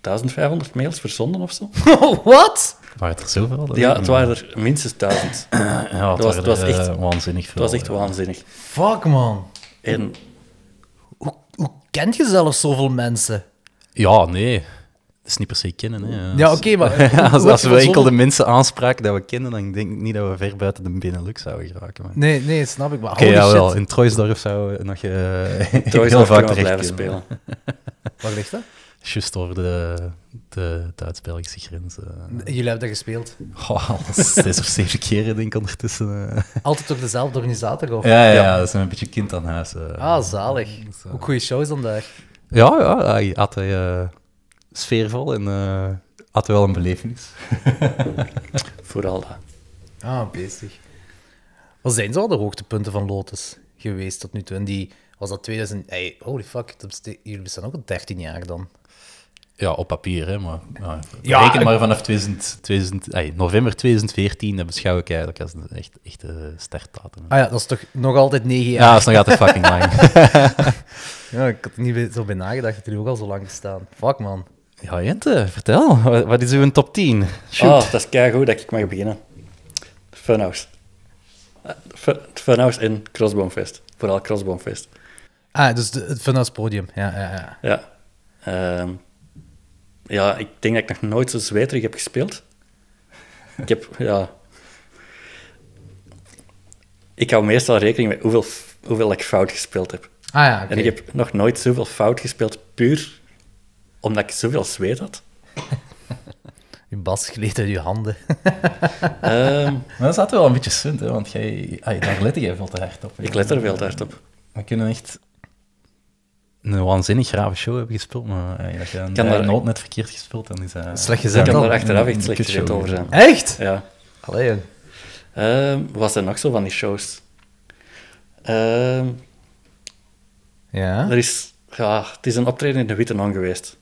1500 mails verzonden of zo. Wat? Waren het er zoveel? Ja, het waren er minstens 1000. Ja, het was- het eh, echt- waanzinnig Het veel. was echt ja. waanzinnig. Fuck, man. En Hoe, hoe kent je zelfs zoveel mensen? Ja, nee. Dat is niet per se kennen. Hè. Ja, oké, maar... hoe- als, als we je enkel de mensen aanspraken dat we kennen, dan denk ik niet dat we ver buiten de Benelux zouden geraken. maar- Nee, nee, snap ik. Maar holy ja, wel. shit. In Troisdorf zou we nog uh, trouwens heel nog vaak blijven kunnen. spelen. Waar ligt dat? Juist over de, de Duits-Belgische grens. eh. Jullie hebben dat gespeeld. Al zes of zeven keren denk ik ondertussen. eh. Altijd door dezelfde organisator, of? Ja, ja, ja, dat is een beetje kind aan huis. eh. Ah, zalig. Ook goede shows dan daar. Ja, ja, hij had hij eh, sfeervol en eh, had wel een belevenis. Vooral dat. Ah, bezig. Wat zijn zo de hoogtepunten van Lotus geweest tot nu toe? En die, was dat 2000... Hey, holy fuck, jullie bestaan ook al 13 jaar dan. Ja, op papier, hè, maar ja, Ja, reken maar vanaf 2000, 2000, ai, november 2014 dat beschouw ik eigenlijk als een echt, echte startdatum. Ah ja, dat is toch nog altijd 9 Ja, jaar? dat is nog altijd fucking lang. Ja, ik had er niet zo bij nagedacht dat jullie ook al zo lang bestaan. Fuck, man. Ja, Jente, vertel. Wat, is uw top 10? Shoot. Ah, dat is keigoed dat ik mag beginnen. Funhouse. Eh, Funhouse en Crossbonefest. Vooral Crossbonefest. Ah, dus de, het Funhouse podium. Ja, ja, ja. Ja. Ehm, ja, ik denk dat ik nog nooit zo zweterig heb gespeeld. Ik heb, ja... Ik hou meestal rekening met hoeveel, hoeveel ik fout gespeeld heb. Ah ja, oké. En ik heb nog nooit zoveel fout gespeeld, puur omdat ik zoveel zweet had. Je bas gleed uit je handen. Ehm, Maar dat staat wel een beetje sunt, hè, want jij, ai, daar let jij veel te hard op. hè. ik let er veel te hard op. We kunnen echt een waanzinnig grave show hebben gespeeld, maar ai, dat je een Kan daar- noot net verkeerd gespeeld, dan is dat... Slecht Ik gezet kan er achteraf echt slecht gezet over zijn. Echt? Ja. Allee, jong. Ehm, wat er nog zo van die shows? Ehm, Ja? er is, ja, het is een optreden in de Witte Non geweest.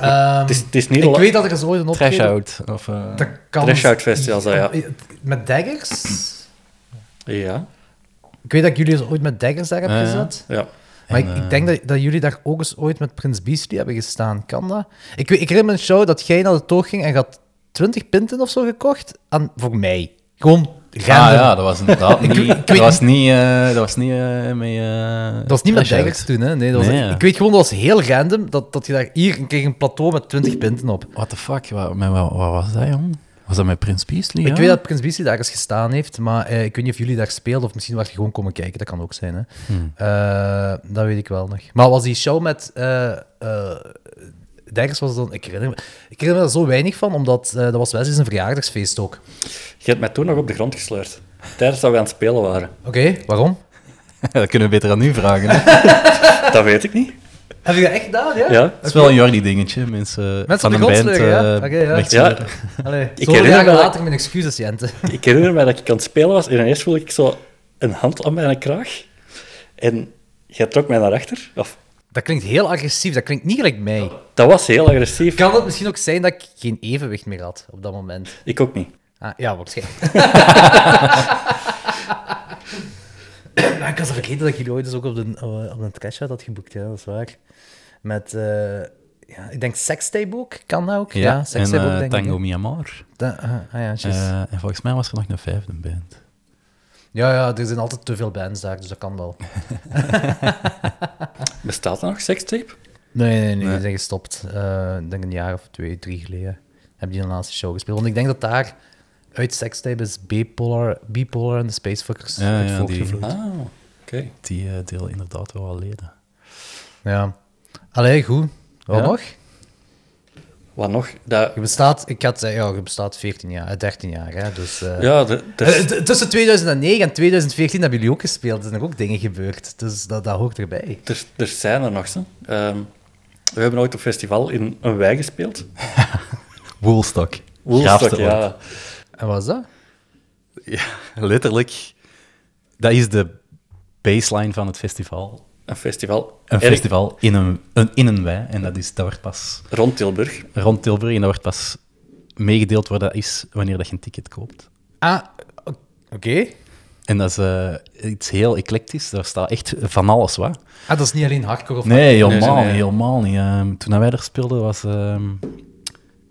Ehm, Het is, het is niet ik weet dat er eens ooit een optreden... out. Of, eh, Dat kan... Trash Out Festival, zo, ja. Met daggers? Ja, Ik weet dat ik jullie eens ooit met daggers daar heb Ja, ja. gezet. ja. Maar En, ik, eh, ik denk dat, dat jullie daar ook eens ooit met Prins Beasley hebben gestaan. Kan dat? Ik, ik herinner me een show dat jij naar de toog ging en had 20 pinten of zo gekocht. Aan, voor mij. Gewoon Ah random. ja, dat was inderdaad niet... ik dat, was niet eh, dat was niet eh, met... eh, Dat was niet met daggers toen, hè? Nee, dat was, Nee, ja. Ik weet gewoon, dat was heel random. Dat, dat je daar hier kreeg een plateau met 20 pinten op. What the fuck? Wat, wat, wat was dat, jong? Was dat met Prins Beasley? Ik ja? weet dat Prins Beasley daar eens gestaan heeft, maar eh, ik weet niet of jullie daar speelden of misschien was je gewoon komen kijken. Dat kan ook zijn, hè? Hmm. Eh, dat weet ik wel nog. Maar was die show met eh eh, Daggers was dan... Ik herinner, me, ik herinner me er zo weinig van, omdat eh, dat was Wesley zijn verjaardagsfeest ook. Je hebt mij toen nog op de grond gesleurd. Tijdens dat we aan het spelen waren. Oké, waarom? dat kunnen we beter aan u vragen. hè. Dat weet ik niet. Heb je dat echt gedaan, ja? Ja. Het is wel een Jordi-dingetje. Mensen, Mensen van de band sleuren, ja? eh, Oké, ja. Allee, Ik herinner me dat- later mijn excuses, Jente. Ik herinner me dat ik aan het spelen was en ineens voelde ik zo een hand aan mijn kraag. En jij trok mij naar achter. Of, Dat klinkt heel agressief, dat klinkt niet gelijk mij. dat was heel agressief. Kan het misschien ook zijn dat ik geen evenwicht meer had op dat moment? Ik ook niet. Ah, ja, waarschijnlijk. Ik was vergeten dat jullie ooit dus ook op de, op een trash had geboekt, ja, dat is waar. Met, eh, ja, ik denk Sextape ook, kan dat ook? Ja, Sextape eh, ook, denk Tango ik. Myanmar. Da- ah, ah, ja. Eh, en volgens mij was er nog een vijfde band. ja, ja, er zijn altijd te veel bands daar, dus dat kan wel. Bestaat er nog sextape? Nee, nee, nee, Nee. die zijn gestopt. Ik denk een jaar of twee, drie geleden hebben die een laatste show gespeeld. Want ik denk dat daar uit Sextape is Bipolar, Bipolar en de Spacefuckers Ja, uit ja, voortgevloeid. Ah, oké. Die eh delen inderdaad wel al leden. Ja. Allee, goed. Wat Ja? nog? Wat nog? Dat, Je bestaat, ik had ja, je bestaat 14 jaar, eh, 13 jaar, hè, dus... eh, ja, de, de- eh, t- tussen 2009 en 2014 hebben jullie ook gespeeld. Er zijn er ook dingen gebeurd, dus dat, dat hoort erbij. er, er zijn er nog. Zo. Ehm, we hebben ooit op festival in een wei gespeeld. Woolstock. Woolstock, Graafste ja. En wat is dat? Ja, letterlijk. Dat is de baseline van het festival. Een festival. Een En festival in een, een, in een wei. En dat, is, dat wordt pas Rond Tilburg. rond Tilburg. En dat wordt pas meegedeeld waar dat is wanneer dat je een ticket koopt. Ah, oké. En dat is eh, iets heel eclectisch. Daar staat echt van alles wat. Ah, dat is niet alleen hardcore of... Nee, helemaal nee, niet. Helemaal niet. Toen wij er speelden was... ehm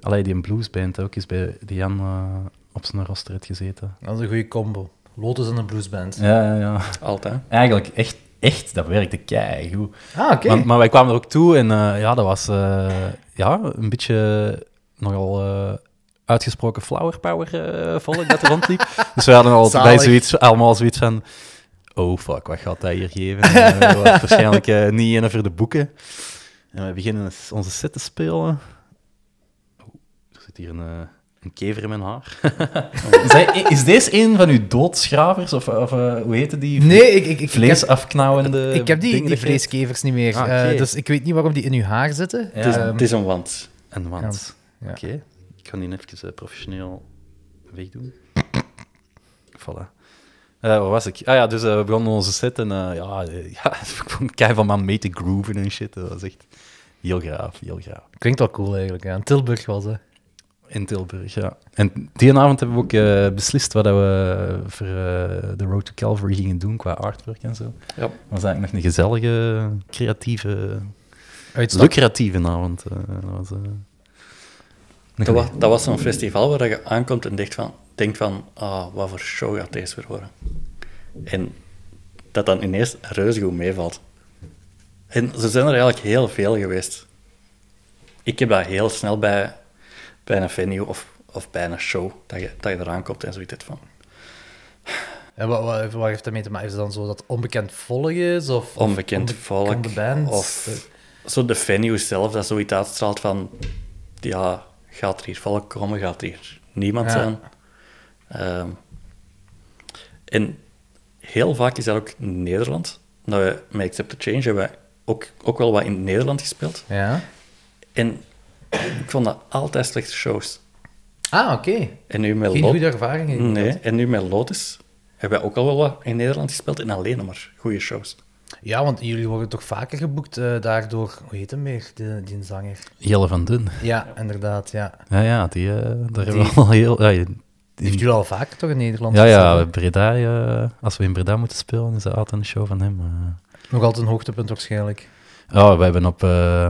allee, die een bluesband ook eens bij die Jan eh, op zijn roster gezeten. Dat is een goede combo. Lotus en een bluesband. Ja, ja, ja. Altijd. Eigenlijk echt, echt, dat werkte keigoed. Ah, oké. Maar, maar wij kwamen er ook toe en eh, ja, dat was eh, ja, een beetje nogal eh, uitgesproken flower power eh, volk dat er rondliep. dus we hadden al bij zoiets, allemaal zoiets van... Oh fuck, wat gaat dat hier geven? Waarschijnlijk niet een voor de boeken. En we beginnen onze set te spelen. Oh, er zit hier een, eh, een kever in mijn haar. is, deze een van uw doodschravers? Of, of eh, hoe heette die? Nee, ik, ik, ik, Vlees ik heb, afknauwende ik heb die, die vleeskevers niet meer. Ah. Eh, dus ik weet niet waarom die in uw haar zitten. Ja. Het, is, Ehm, het is een wand. Een wand. Ja. Oké, ik ga die even eh, professioneel wegdoen. Voilà. Eh, waar was ik? Ah ja, dus we begonnen onze set en eh, ja, ja, ik vond kei van man mee te grooven en shit. Dat was echt heel graaf, heel graaf. Klinkt wel cool eigenlijk. Ja. In Tilburg was het. In Tilburg, ja. En die avond hebben we ook eh, beslist wat dat we voor eh, de Road to Calvary gingen doen qua artwork en zo. Ja. Het was eigenlijk nog een gezellige, creatieve, Uitstap. lucratieve avond. eh, dat was, een Dat was, dat was zo'n festival waar je aankomt en denkt van, denkt van ah, wat voor show gaat deze weer worden? En dat dan ineens reuze goed meevalt. En ze zijn er eigenlijk heel veel geweest. Ik heb dat heel snel bij, bij een venue of, of bij een show, dat je, dat je eraan komt en zoiets van... En wat, wat, wat heeft dat mee te maken? Is het dan zo dat onbekend volk is? Of, of onbekend volk. onbekende bands? Of zo de venue zelf, dat zoiets uitstraalt van... Ja, gaat er hier volk komen? Gaat er hier niemand Ja. zijn? Ehm, en heel vaak is dat ook in Nederland. Nou, we- met Accept the Change hebben wij ook, ook wel wat in Nederland gespeeld. Ja. En ik vond dat altijd slechte shows. Ah, oké. En nu met Geen Lot- goede ervaringen. Nee, en nu met Lotus hebben wij ook al wel wat in Nederland gespeeld en alleen nog maar goede shows. Ja, want jullie worden toch vaker geboekt eh, daardoor... Hoe heet hem meer, die, die zanger? Jelle van Dun. Ja, inderdaad, ja. Ja, ja, die, eh, daar hebben we al heel... Ja, die- Die heeft jullie al vaker toch in Nederland ja, ja? Breda, eh, als we in Breda moeten spelen, is dat altijd een show van hem. eh. Nog altijd een hoogtepunt waarschijnlijk. Ja, we hebben op eh,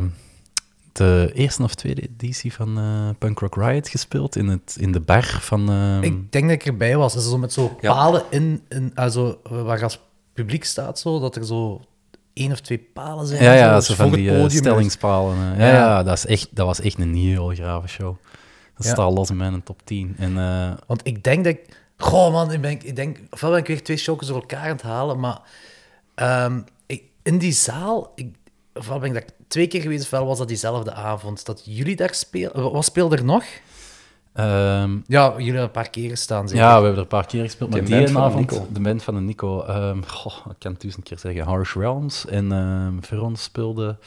de eerste of tweede editie van eh Punk Rock Riot gespeeld, in, het, in de bar van... eh, Ik denk dat ik erbij was. Is zo met zo Ja. palen in, in also, waar als publiek staat, zo, dat er zo één of twee palen zijn. ja, ja, dus zo voor van die eh, stellingspalen. eh. ja, Ja. ja, dat, is echt, dat was echt een heel grave show. Dat Ja. staat los in mijn top 10. En, eh, Want ik denk dat ik... Goh, man, ik, ben, ik denk... Ofwel ben ik weer twee shows door elkaar aan het halen, maar... ehm, ik, in die zaal... Ik, ofwel ben ik daar twee keer geweest, ofwel was dat diezelfde avond dat jullie daar speelden. Wat speelde er nog? ehm, Ja, jullie hebben een paar keren staan, zeker? ja, we hebben er een paar keer gespeeld, maar Die avond, de band van de Nico, ehm, goh, ik kan het duizend keer zeggen, Harsh Realms. En ehm voor ons speelde...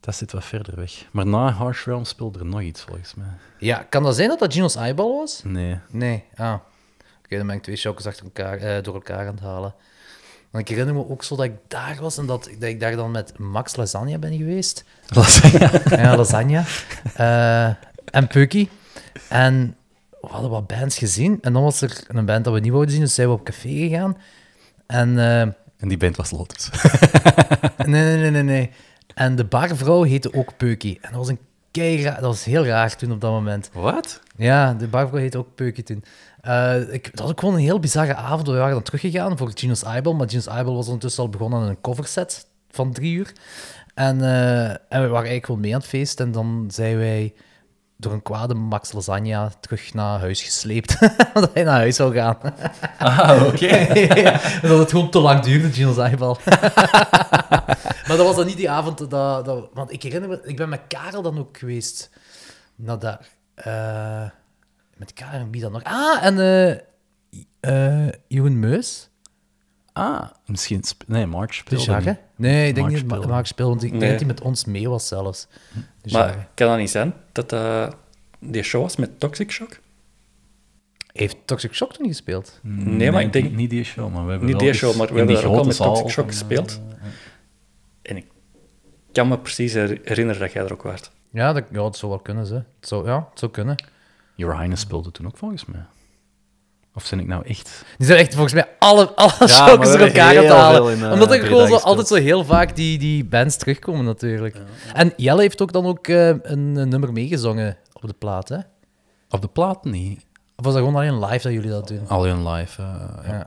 Dat zit wat verder weg. Maar na Harsh Realms speelde er nog iets, volgens mij. Ja, kan dat zijn dat dat Gino's Eyeball was? Nee. Nee, ah. Oké, dan ben ik twee shows achter elkaar, eh, door elkaar aan het halen. Want ik herinner me ook zo dat ik daar was en dat, dat ik daar dan met Max Lasagne ben geweest. ja, Lasagne. Eh, en Pucky. En we hadden wat bands gezien. En dan was er een band dat we niet wouden zien, dus zijn we op café gegaan. En... eh, En die band was Lotus. Nee, nee, nee, nee, nee. En de barvrouw heette ook Peukie. En dat was een dat was heel raar toen op dat moment. Wat? Ja, de barvrouw heette ook Peukie toen. Eh, ik, dat was ook gewoon een heel bizarre avond. We waren dan teruggegaan voor Genius Eyeball, maar Genius Eyeball was ondertussen al begonnen aan een coverset van drie uur. En, eh, en we waren eigenlijk wel mee aan het feest. En dan zijn wij door een kwade Max Lasagna terug naar huis gesleept. Omdat hij naar huis zou gaan. Ah, oké. ja, dat het gewoon te lang duurde, Gino's Eyeball. maar dat was dan niet die avond dat, dat... Want ik herinner me... Ik ben met Karel dan ook geweest. Naar daar. Eh, met Karel en wie dan nog? Ah, en eh eh, Jeroen Meus. Ah, misschien... Nee, March De speelde Jacques? niet. Nee, ik denk Mark niet dat speelde. Mark speelde, want ik denk Nee. dat hij met ons mee was zelfs. De Maar Jacques. kan dat niet zijn dat dat die show was met Toxic Shock? Heeft Toxic Shock toen niet gespeeld? Nee, maar ik denk- Niet die show, maar we hebben Niet wel die eens show, maar we in hebben die daar ook al grote met Toxic zaal Shock van, gespeeld. eh, En ik kan me precies her- herinneren dat jij er ook waart. Ja, dat, ja, dat zou wel kunnen, ze. Het zou, ja, het zou kunnen. Your Highness speelde toen ook volgens mij. Of zijn ik nou echt... Die zijn echt volgens mij alle, alle we door elkaar aan het halen. in, Omdat er Breda gewoon zo, altijd zo heel vaak die, die bands terugkomen, natuurlijk. En Jelle heeft ook dan ook eh, een, een nummer meegezongen op de plaat, hè? Op de plaat niet. Of was dat gewoon alleen live dat jullie dat doen? Alleen live. eh, ja.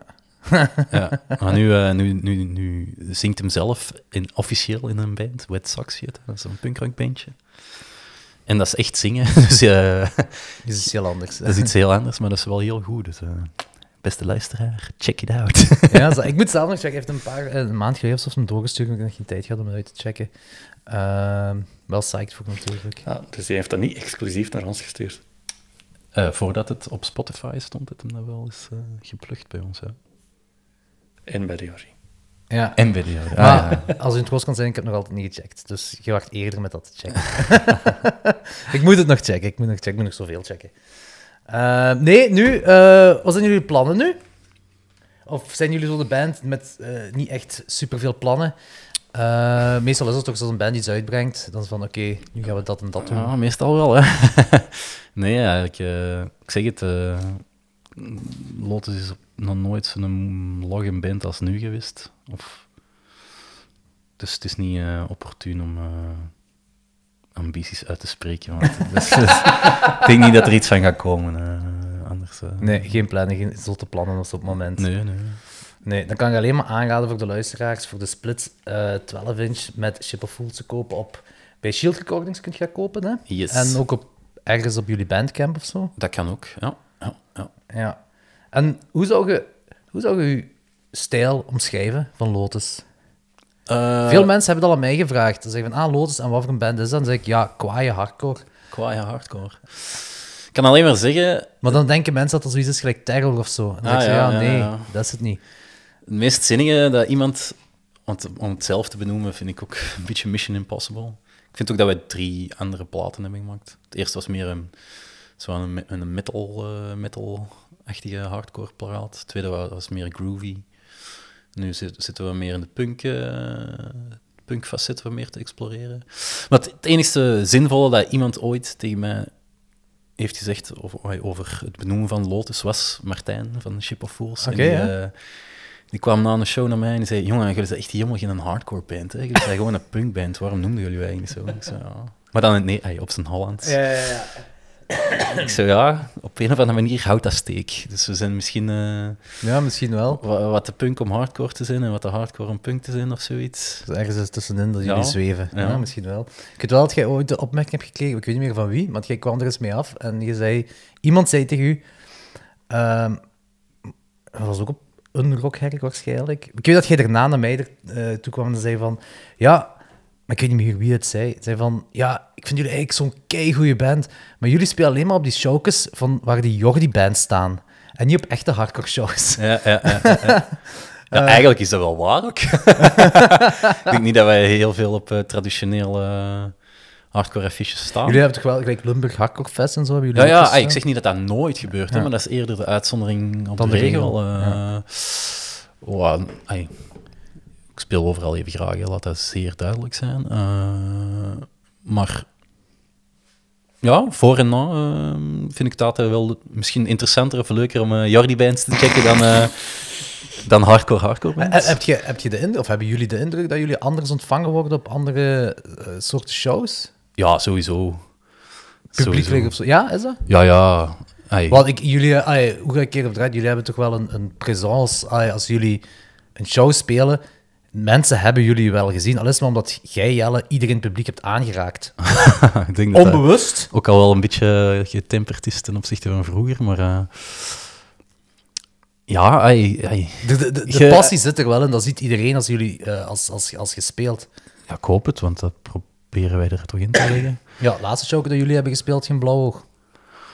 Ja. ja. Maar nu, eh, nu, nu, nu zingt hem zelf in, officieel in een band, Wet Sox heet dat. Is een punkrockbandje. En dat is echt zingen, dus eh, Dat is iets heel anders. dat is iets heel anders, maar dat is wel heel goed. Dus, eh, beste luisteraar, check it out. Ja, zo- ik moet zelf nog checken. Hij heeft een, paar, eh, een maand geleden of zo hem doorgestuurd, maar ik heb nog geen tijd gehad om het uit te checken. Ehm, wel psyched voor natuurlijk. Ja, dus hij heeft dat niet exclusief naar ons gestuurd. Eh, voordat het op Spotify stond, het hem dat wel eens eh, geplukt bij ons. Hè. En bij de. Ja. En video. Ah, Maar ja. als u in troost kan zijn, ik heb nog altijd niet gecheckt. Dus je wacht eerder met dat te checken. ik moet het nog checken. Ik moet nog checken. Ik moet nog zoveel checken. Eh, nee, nu, eh, wat zijn jullie plannen nu? Of zijn jullie zo de band met eh, niet echt superveel plannen? Meestal is het toch een band iets uitbrengt. Dan is van, oké, nu gaan we dat en dat doen. Ja, meestal wel, hè. nee, eigenlijk, eh, ik zeg het, Lotus is op- nog nooit zo'n login band als nu geweest. Of, dus het is niet eh, opportun om eh, ambities uit te spreken. Want, dus, ik denk niet dat er iets van gaat komen. eh, anders, Nee, geen plannen, geen zotte plannen als op het moment. nee, nee. Nee, dan kan ik alleen maar aanraden voor de luisteraars voor de split eh 12 inch met Ship of Fools te kopen op bij Shield Recordings kun je gaan kopen, hè? Yes. En ook op ergens op jullie bandcamp of zo. Dat kan ook, ja. ja, ja. Ja. En hoe zou je, hoe zou je je stijl omschrijven van Lotus? Eh, Veel mensen hebben dat aan mij gevraagd. Ze zeggen van, ah, Lotus, en wat voor een band is dat? Dan zeg ik, ja, kwaaie hardcore. Kwaaie hardcore. Ik kan alleen maar zeggen, Maar dan denken mensen dat er zoiets is gelijk terror of zo. En dan Ah, zeg ik, ja, nee, ja. dat is het niet. Het meest zinnige dat iemand, want om het zelf te benoemen, vind ik ook een beetje Mission Impossible. Ik vind ook dat wij drie andere platen hebben gemaakt. Het eerste was meer een, me- een metal, eh, metal-achtige hardcore plaat. Het tweede wa- was meer groovy. Nu zit- zitten we meer in de punk, eh punk facet we meer te exploreren. Maar het, het enige zinvolle dat iemand ooit tegen mij heeft gezegd over, over het benoemen van Lotus was Martijn van Ship of Fools. Die, ja. eh, die kwam na een show naar mij en zei: Jongen, jullie zijn echt helemaal geen hardcore band. Hè? Jullie zijn gewoon een punkband. Waarom noemden jullie je eigenlijk zo? Ik zei, ja. Maar dan nee, op zijn Hollands. Ja, ja, ja. Ik zei ja, op een of andere manier houdt dat steek. Dus we zijn misschien eh, ja, misschien wel. wa- wat de punk om hardcore te zijn en wat de hardcore om punk te zijn of zoiets. Dus ergens is tussenin dat Ja. jullie zweven. Ja. Ja. misschien wel. Ik weet wel dat jij ooit de opmerking hebt gekregen, ik weet niet meer van wie, want jij kwam er eens mee af en je zei, iemand zei tegen u, ehm, dat was ook op een rockherk waarschijnlijk. Ik weet dat jij daarna naar mij er, eh, toe kwam en zei van, ja, maar ik weet niet meer wie het zei. Het zei van, ja, ik vind jullie eigenlijk zo'n keigoeie band, maar jullie spelen alleen maar op die showkes van waar die Jordi-bands staan. En niet op echte hardcore shows. Ja, ja, ja, ja, ja. Ja, eigenlijk is dat wel waar ook. ik denk niet dat wij heel veel op eh, traditionele eh, hardcore affiches staan. Jullie hebben toch wel gelijk Lumberg Hardcore Fest en zo? Hebben Ja, jullie ja eens, ah, ik eh? zeg niet dat dat nooit gebeurt, hè, Ja. maar dat is eerder de uitzondering op Dan de de regel. regel, eh. Wow, ai, ik speel overal even graag, hè, laat dat zeer duidelijk zijn. Eh, maar ja, voor en na eh, vind ik het wel misschien interessanter of leuker om eh Jordi Bands te checken dan, dan hardcore hardcore bands. Heb je, heb je de indruk, of hebben jullie de indruk dat jullie anders ontvangen worden op andere soorten shows? Ja, sowieso. Publiekelijk of zo? Ja, is dat? Ja, ja. Ai. Want ik, jullie, hoe ga ik keer op? Jullie hebben toch wel een, een présence. als jullie een show spelen, mensen hebben jullie wel gezien. Al is het maar omdat jij, Jelle, iedereen in het publiek hebt aangeraakt. ik denk dat dat Onbewust. ook al wel een beetje getemperd is ten opzichte van vroeger, maar... eh, ja, ai, ai. De, de, de, de Je- passie zit er wel in. Dat ziet iedereen als jullie eh, als, als, als je speelt. Ja, ik hoop het, want dat proberen wij er toch in te leggen. Ja, laatste show dat jullie hebben gespeeld, geen blauw oog.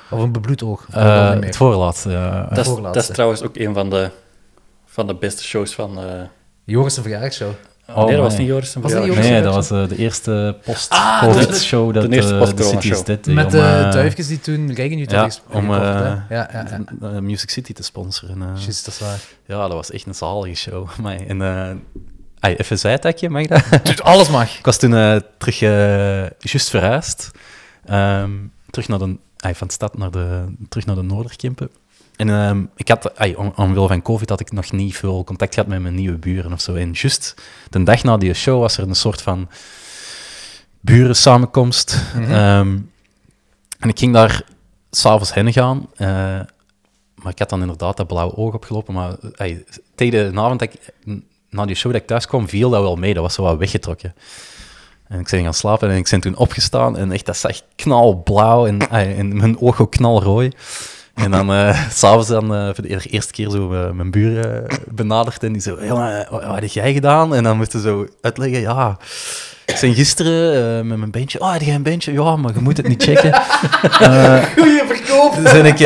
Of een bebloed oog. Dat Eh, het voorlaatste, ja. Dat is, voorlaatste. dat is trouwens ook een van de, van de beste shows van... eh Joris' verjaardagsshow. Oh, nee, dat was niet Joris. Was. Joris? Nee, dat was eh, de eerste Ah, post-COVID-show. dat de eerste eh, post-corona City is show. Dead, Met om, de eh, duifjes die toen Regen nu Ja, om eh, Ja, ja, ja. Music City te sponsoren. eh. Juist, dat is waar. Ja, dat was echt een zalige show. Amai. En, eh ai, even een zijtakje, mag dat? Dus alles mag. Ik was toen eh, terug, juist verhuisd. Ehm, terug naar de, ai, van de stad naar de, terug naar de Noorderkempen. En ehm, ik had, om, omwille van COVID had ik nog niet veel contact gehad met mijn nieuwe buren of zo. En juist de dag na die show was er een soort van buren samenkomst. Ehm, en ik ging daar s'avonds heen gaan. eh, maar ik had dan inderdaad dat blauwe oog opgelopen. Maar ai, tegen de avond dat ik, na die show dat ik thuis kwam, viel dat wel mee. Dat was zo wat weggetrokken. En ik ben gaan slapen en ik ben toen opgestaan en echt, dat zag knalblauw en, en mijn oog ook knalrooi. En dan s s'avonds dan eh, voor de eer- eerste keer zo eh, mijn buren benaderd en die zo, jongen, wat, wat heb jij gedaan? En dan moesten ze zo uitleggen, ja, ik ben gisteren met mijn bandje, oh, heb jij een bandje? Ja, maar je moet het niet checken. Goeie verkoop. Dus heb ik,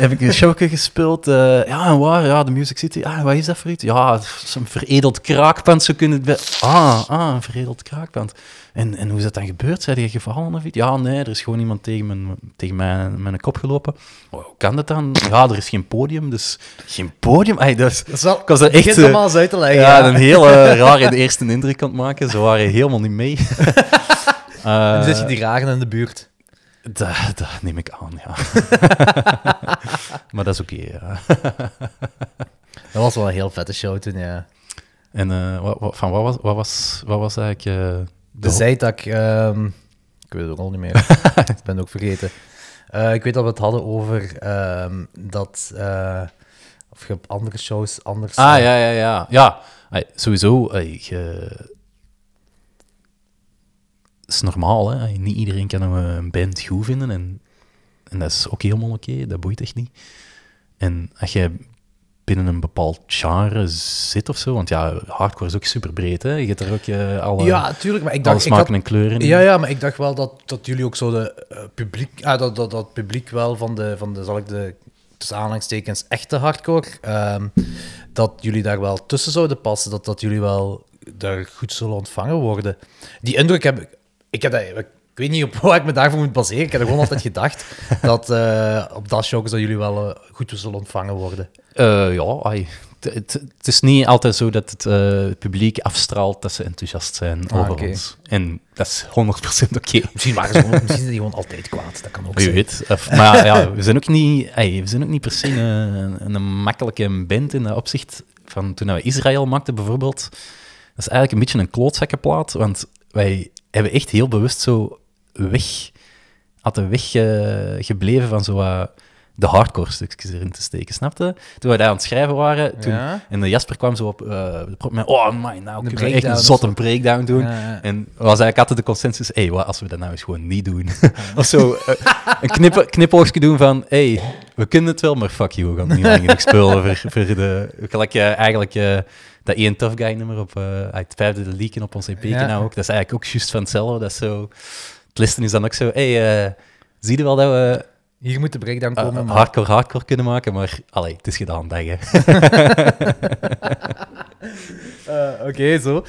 heb ik een showke gespeeld. ja, en waar? Ja, de Music City. Ah, wat is dat voor iets? Ja, een veredeld kraakpand. Zo kunnen het. Ah, ah, een veredeld kraakpand. En, en hoe is dat dan gebeurd? Zijn je gevallen of iets? Ja, nee, er is gewoon iemand tegen mijn, tegen mijn, mijn kop gelopen. Oh, hoe kan dat dan? Ja, er is geen podium, dus... Geen podium? Ay, dat is, Dat is wel... ik was echt... Eh, uit te leggen. ja, een hele rare eerste indruk aan het maken. Ze waren helemaal niet mee. En nu zit je die ragen in de buurt. dat, dat neem ik aan, ja. maar dat is oké, ja. Dat was wel een heel vette show toen, ja. En eh, wat, wat, van wat was, wat was, wat was eigenlijk... De zijtak... ehm, ik weet het ook al niet meer. ik ben het ook vergeten. Eh, ik weet dat we het hadden over ehm, dat... eh, of je op andere shows anders... Ah, ja, ja, ja. Ja, ay, sowieso. ay, je- Het is normaal, hè. Niet iedereen kan een, band goed vinden. En, en dat is ook helemaal oké. Dat boeit echt niet. En als je binnen een bepaald genre zit of zo... Want ja, hardcore is ook super breed, hè. Je hebt er ook eh, alle, Ja, tuurlijk, maar ik dacht... Ik had, smaken en kleuren in. ja, ja, maar ik dacht wel dat, dat jullie ook zo de eh, publiek... Ah, dat, dat, dat publiek wel van de, van de, zal ik de, tussen aanhalingstekens, echte hardcore, ehm, dat jullie daar wel tussen zouden passen, dat, dat jullie wel daar goed zullen ontvangen worden. Die indruk heb ik... Ik, heb dat, ik weet niet op waar ik me daarvoor moet baseren. Ik heb er gewoon altijd gedacht dat eh, op dat show dat jullie wel eh, goed zullen ontvangen worden. Eh, ja, ai. Het- is niet altijd zo dat het publiek afstraalt dat ze enthousiast zijn Ah, over ons. En dat is 100% oké. Misschien, waren ze gewoon, misschien zijn die gewoon altijd kwaad. Dat kan ook zijn. weet. Of- maar ja, we zijn ook niet, ai, we zijn ook niet per se een, een makkelijke band in dat opzicht. Van toen we Israël maakten bijvoorbeeld, dat is eigenlijk een beetje een klootzakkenplaat, want wij hebben echt heel bewust zo weg, hadden weggebleven van zo de hardcore stukjes erin te steken, snapte? Toen we daar aan het schrijven waren, toen, Ja. en de Jasper kwam zo op eh, de prop met, oh man, nou kunnen we echt een zotte zo. breakdown doen. Ja. En was eigenlijk altijd de consensus, hé, wat als we dat nou eens gewoon niet doen? of zo, eh, een knip, knipoogje doen van, hé, hey, we kunnen het wel, maar fuck you, we gaan niet langer niks spelen voor, voor de... Gelijk eh, eigenlijk eh, dat Ian Tough Guy nummer op eh, het vijfde de leaken op ons EP-kanaal Ja. ook. Dat is eigenlijk ook juist van hetzelfde. Dat is zo... Het listen is dan ook zo, hey, eh, zie je wel dat we Hier moet de breakdown eh, komen. maar- hardcore hardcore kunnen maken, maar allee, het is gedaan, dag, hè. Eh, Oké, zo. Ik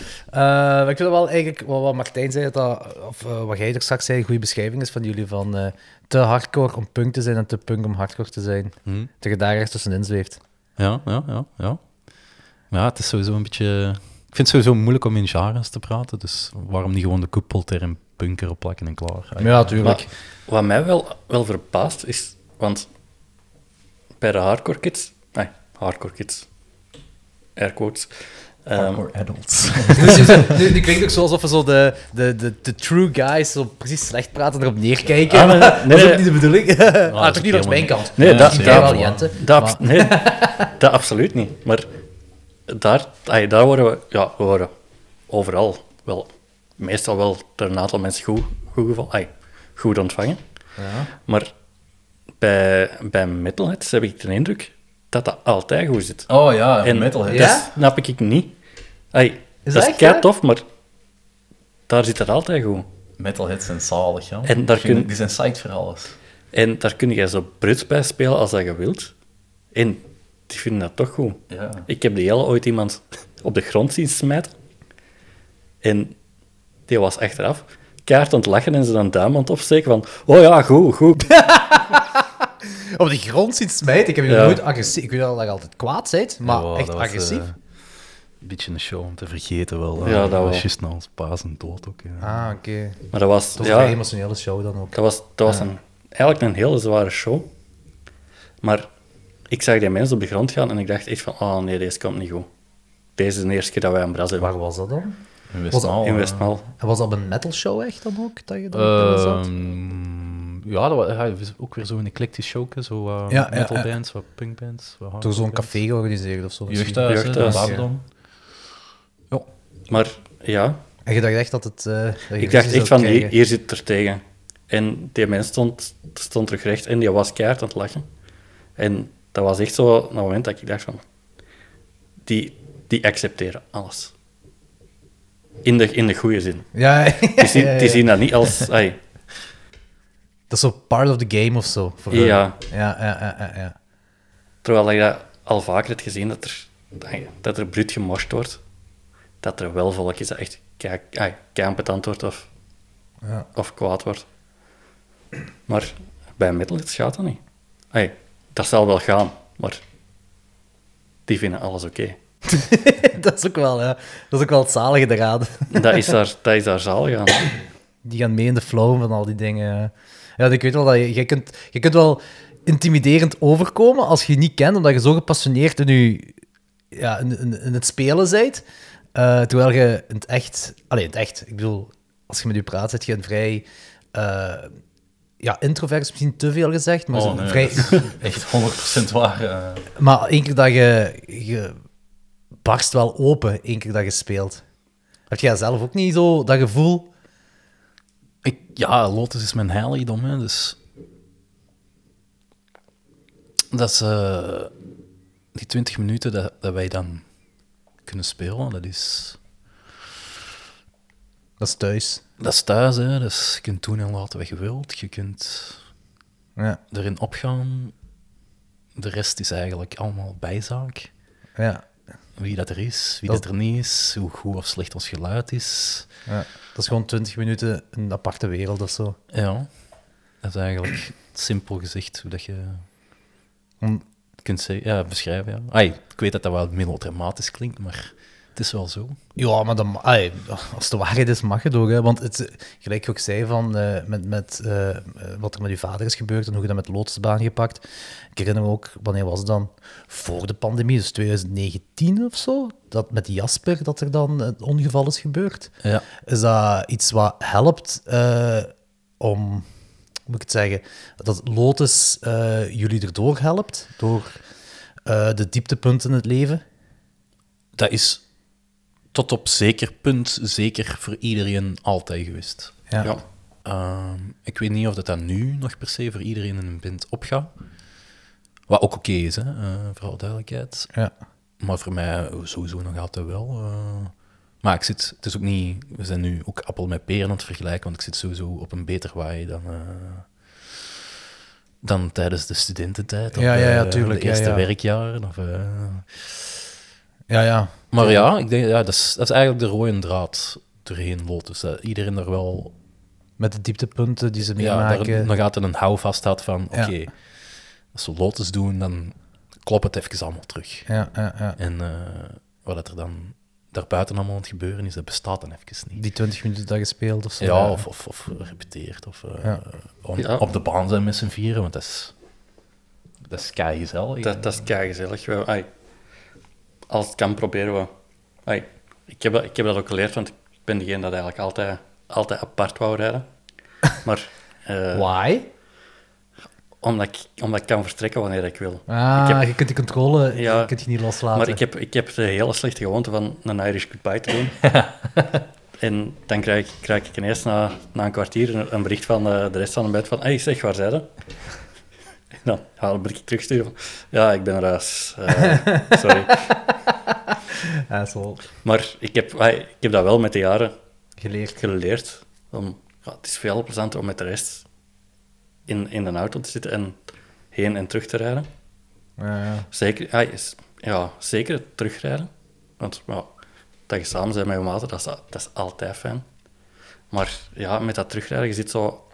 vind dat wel eigenlijk, wat, wat Martijn zei, dat of wat jij er straks zei, een goede beschrijving is van jullie van te hardcore om punk te zijn en te punk om hardcore te zijn. Hm. Dat je daar ergens tussenin zweeft. Ja, ja, ja, ja. Ja, het is sowieso een beetje... Ik vind het sowieso moeilijk om in genres te praten, dus waarom niet gewoon de koepelterm punk erop plakken en klaar. Ja, natuurlijk. Wat mij wel, wel verbaast is, want bij de hardcore kids, nee, hardcore kids, air quotes. Ehm, Hardcore adults. Dus je- nu, nu klinkt ook zo alsof we zo de, de, de, de true guys zo precies slecht praten erop neerkijken. Ah, nee, dat nee, is ook niet de bedoeling. ah, dat toch is niet ook op mijn kant. Nee, dat, dat, wel, Jente. dat, nee, dat absoluut niet. Maar daar, ay, daar worden we, ja, we worden overal wel, meestal wel door een aantal mensen goed, goed, geval, ay, goed ontvangen. Ja. Maar bij, bij metalheads heb ik de indruk dat dat altijd goed zit. Oh ja, En metalhead. Ja? dat snap ik niet. Ay, Is dat dat is tof, maar daar zit het altijd goed. Metalheads zijn zalig, ja. En daar kun- Die zijn psyched voor alles. En daar kun je zo bruts bij spelen als dat je wilt. En die vinden dat toch goed. Ja. Ik heb de hele ooit iemand op de grond zien smijten. En die was achteraf kaart aan het lachen en ze dan duim aan het opsteken van oh ja, goed, goed. Op de grond zien smijten. Ik heb je Ja. nooit agressief... Ik weet wel dat je altijd kwaad bent, maar echt dat was, agressief. eh, een beetje een show om te vergeten wel. Ja, dat wel. was juist na ons paas en dood ook. Ja. Ah, oké. Maar dat was, Dat was een emotionele show dan ook. dat was, dat was een, eigenlijk een hele zware show. Maar ik zag die mensen op de grond gaan en ik dacht echt van oh nee, deze komt niet goed. Deze is de eerste keer dat wij een bras hebben. Waar was dat dan? In Westmaal. In eh, Westmaal. En was dat op een metal show echt dan ook? Dat je dan zat? Ehm, ja, dat was, ja, ook weer zo'n eclectisch showke. Zo uh, Ja, ja, metal ja. bands, wat punkbands. Wat Door zo'n café georganiseerd of zo? Jeugdhuis, hè, Jeugdhuis, in ja. Babylon. Ja. Maar ja, En je dacht echt dat het... eh, dat ik dacht echt van hier, krijgen? hier zit het er tegen. En die mens stond, stond terug recht en die was keihard aan het lachen. En was echt zo een moment dat ik dacht van... Die, die accepteren alles. In de, in de goede zin. Ja, Die zien, ja, ja. die zien dat niet als... ai, Dat is zo part of the game of zo. Voor. Ja. Ja, ja, ja, ja, terwijl dat al vaker heb gezien, dat er, dat er bruut gemorst wordt. Dat er wel volk is dat echt ambetant wordt of, Ja. of kwaad wordt. Maar bij metalheads gaat dat niet. Ai, dat zal wel gaan, maar die vinden alles oké. dat is ook wel, ja. Dat is ook wel het zalige eraan. Dat is daar, dat is daar zalig aan. Die gaan mee in de flow van al die dingen. Ja, ik weet wel dat je, je, kunt, je kunt wel intimiderend overkomen als je je niet kent, omdat je zo gepassioneerd in, je, ja, in, in, in het spelen bent. Eh, terwijl je in het echt... Alleen in het echt. Ik bedoel, als je met je praat, zit je een vrij... eh, ja, introvert is misschien te veel gezegd, maar Oh, nee, vrij, echt 100% waar. eh. Maar één keer dat je, je barst wel open, één keer dat je speelt. Heb jij zelf ook niet zo dat gevoel? Ik, ja, Lotus is mijn heiligdom, hè, dus... Dat is... eh, die 20 minuten dat, dat wij dan kunnen spelen, dat is... Dat is thuis. Dat is thuis, hè. Dus je kunt doen en laten wat je wilt. Je kunt Ja, erin opgaan. De rest is eigenlijk allemaal bijzaak. ja, Wie dat er is, wie Dat- dat, er niet is, hoe goed of slecht ons geluid is. ja. Dat is gewoon 20 minuten een aparte wereld of zo. Ja, dat is eigenlijk simpel gezegd hoe dat je Om- kunt zeggen, ja, beschrijven. Ja. Ai, ik weet dat dat wel melodramatisch klinkt, maar het is wel zo. Ja, maar dan, als het de waarheid is, mag het ook. Hè? Want het, gelijk je ook zei, van, eh, met, met, eh, eh, wat er met je vader is gebeurd en hoe je dat met de Lotusbaan gepakt. Ik herinner me ook, wanneer was het dan? Voor de pandemie, dus 2019 of zo, dat met Jasper, dat er dan het ongeval is gebeurd. Ja. Is dat iets wat helpt om, hoe moet ik het zeggen, dat Lotus jullie erdoor helpt, door de dieptepunten in het leven? Dat is tot op zeker punt zeker voor iedereen altijd geweest. Ja. Ja. Ehm, ik weet niet of dat, dat nu nog per se voor iedereen in een band opgaat. Wat ook oké is, hè, eh, voor alle duidelijkheid. ja. Maar voor mij sowieso nog altijd wel. eh. maar ik zit, het is ook niet, we zijn nu ook appel met peren aan het vergelijken, want ik zit sowieso op een beter waai dan, eh, dan tijdens de studententijd. Of, Ja, ja, ja, eh, tuurlijk, De eerste ja. werkjaren. Of, eh. Ja, ja. Maar ja, ik denk, ja dat, is, dat is eigenlijk de rode draad doorheen Lotus. Dat iedereen daar wel Met de dieptepunten die ze ja, meemaken. daar nog altijd een houvast had van, Ja. oké, als we Lotus doen, dan klopt het even allemaal terug. Ja, ja, ja. En eh, wat er dan daarbuiten allemaal aan het gebeuren is, dat bestaat dan even niet. Die 20 minuten dat gespeeld of zo. Ja, of, of, of repeteert, of eh, Ja. on- Ja. op de baan zijn met z'n vieren, want dat is, dat is kei gezellig. Dat, dat is kei gezellig. Als het kan, proberen we... Ai, ik, heb dat, ik heb dat ook geleerd, want ik ben degene dat eigenlijk altijd, altijd apart wou rijden. Maar eh, Why? omdat, ik, omdat ik kan vertrekken wanneer ik wil. Ah, ik heb- je kunt die controle Ja, je kunt je niet loslaten. Maar ik heb, ik heb de hele slechte gewoonte van een Irish goodbye te doen. en dan krijg, ik- krijg ik ineens na, na een kwartier een, een bericht van de, de rest van de bed van hey, zeg, waar zijn ze? Ja, dan bericht ik terugsturen ja, ik ben er huis. Eh, sorry. Asshole. Maar ik heb, ik heb dat wel met de jaren Geleerd. geleerd. Om, ja, het is veel plezanter om met de rest in, in een auto te zitten en heen en terug te rijden. Ja, ja. Zeker, ja, zeker het terugrijden. Want ja, dat je samen bent met je maten, dat is, dat is altijd fijn. Maar ja, met dat terugrijden, je zit zo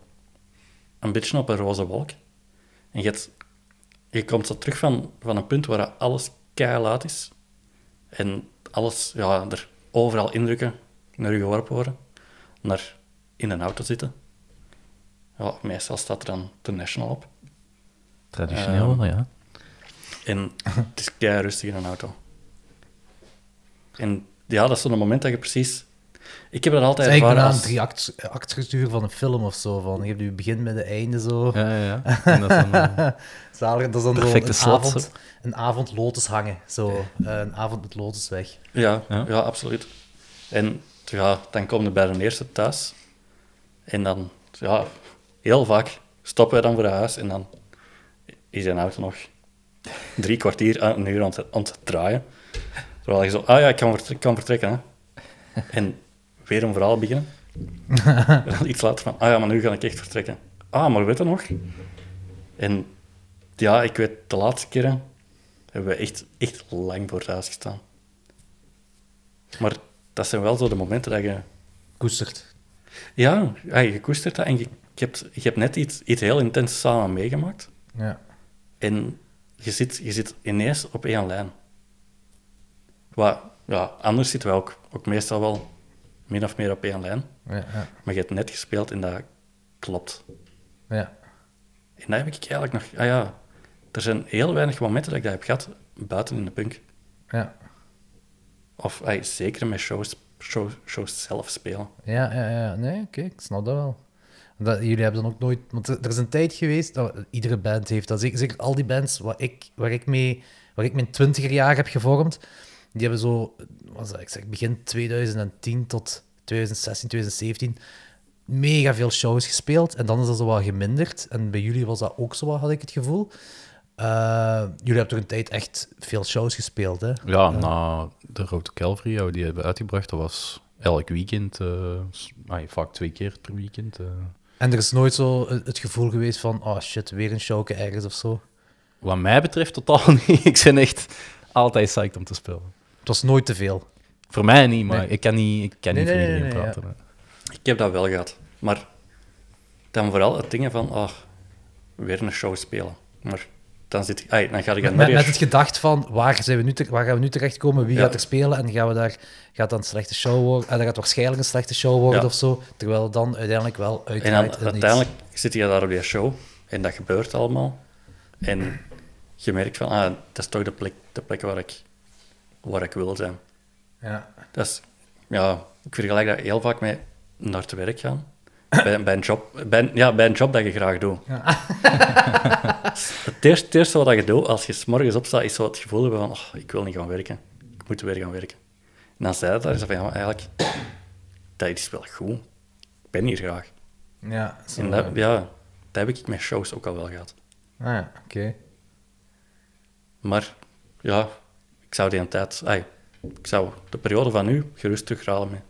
een beetje op een roze wolk. En je, hebt- je komt zo terug van, van een punt waar alles laat is. En alles, ja, er overal indrukken naar je geworpen worden. Naar in een auto zitten. Ja, meestal staat er dan de National op. Traditioneel, Ehm, ja. En het is kei rustig in een auto. En ja, dat is zo'n moment dat je precies... Ik heb dat Het altijd is ervaren bijna een als... drie act, actstructuur van een film of zo. Van, je hebt je begin met de einde zo. Ja, ja, ja. En dat is dan, eh, Zalig. Dat is dan zo Perfecte een slot, avond, een avond lotus hangen. Zo, eh, een avond met lotus weg. Ja, Ja. ja. absoluut. En ja, dan komen we bij de eerste thuis. En dan, ja, heel vaak stoppen we dan voor het huis. En dan is een auto nog drie kwartier, aan een uur aan het, aan het draaien. Terwijl je zo, ah ja, ik kan, vertre- ik kan vertrekken. Hè. En weer een verhaal beginnen. en dan iets later van, ah ja, maar nu ga ik echt vertrekken. Ah, maar weet je nog? En ja, ik weet, de laatste keren hebben we echt, echt lang voor het huis gestaan. Maar dat zijn wel zo de momenten dat je... Koestert. Ja, ja je koestert dat en je, je, hebt, je hebt net iets, iets heel intens samen meegemaakt. Ja. En je zit, je zit ineens op één lijn. Wat, ja, anders zitten we ook, ook meestal wel min of meer op één lijn. Ja, ja. Maar je hebt net gespeeld en dat klopt. ja. En dat heb ik eigenlijk nog... Ah ja, er zijn heel weinig momenten dat ik dat heb gehad buiten in de punk. ja. Of ah, zeker met shows, show, shows zelf spelen. Ja, ja, ja. Nee, oké, ik snap dat wel. Dat, jullie hebben dan ook nooit... Want er er is een tijd geweest, dat iedere band heeft dat. Zeker, zeker al die bands waar ik, waar ik mee... Waar ik mijn twintiger jaar heb gevormd, die hebben zo... Wat ik zeg, begin 2010 tot 2016, 2017 mega veel shows gespeeld. En dan is dat zo wat geminderd. En bij jullie was dat ook zo wat, had ik het gevoel. Eh, jullie hebben toch een tijd echt veel shows gespeeld, hè? ja, na de Road to Calvary, die hebben uitgebracht, dat was elk weekend, ah, vaak twee keer per weekend. eh. En er is nooit zo het het gevoel geweest van, oh shit, weer een showke ergens of zo. Wat mij betreft totaal niet. Ik ben echt altijd psyched om te spelen. Het was nooit te veel. Voor mij niet, maar Nee. ik kan niet, ik kan Nee, niet voor nee, iedereen nee, praten. hè. Ik heb dat wel gehad. Maar dan vooral het dingen van, ah, weer een show spelen. Maar dan, zit, ai, dan ga ik Met, je... het gedacht van, waar, zijn we nu te- waar gaan we nu terechtkomen? Wie Ja. gaat er spelen? En gaan we daar, gaat dan een slechte show worden? En dat gaat waarschijnlijk een slechte show worden Ja. of zo. Terwijl het dan uiteindelijk wel En dan iets. uiteindelijk zit je daar op die show en dat gebeurt allemaal. En je merkt van, ah, dat is toch de plek, de plek waar, ik, waar ik wil zijn. Ja. Dat is, ja, ik vergelijk dat heel vaak met naar het werk gaan. Bij, bij, een job, bij, ja, bij een job dat je graag doet. het, eerste, het eerste wat je doet als je 's morgens opstaat, is zo het gevoel hebben van, oh, ik wil niet gaan werken. Ik moet weer gaan werken. En dan zei dat, dan is dat van, ja, maar eigenlijk, dat is wel goed. Ik ben hier graag. Ja, zo. En dat, ja, dat heb ik met shows ook al wel gehad. Ah, ja, oké. Maar ja, ik zou die tijd, ik zou de periode van nu gerust terughalen met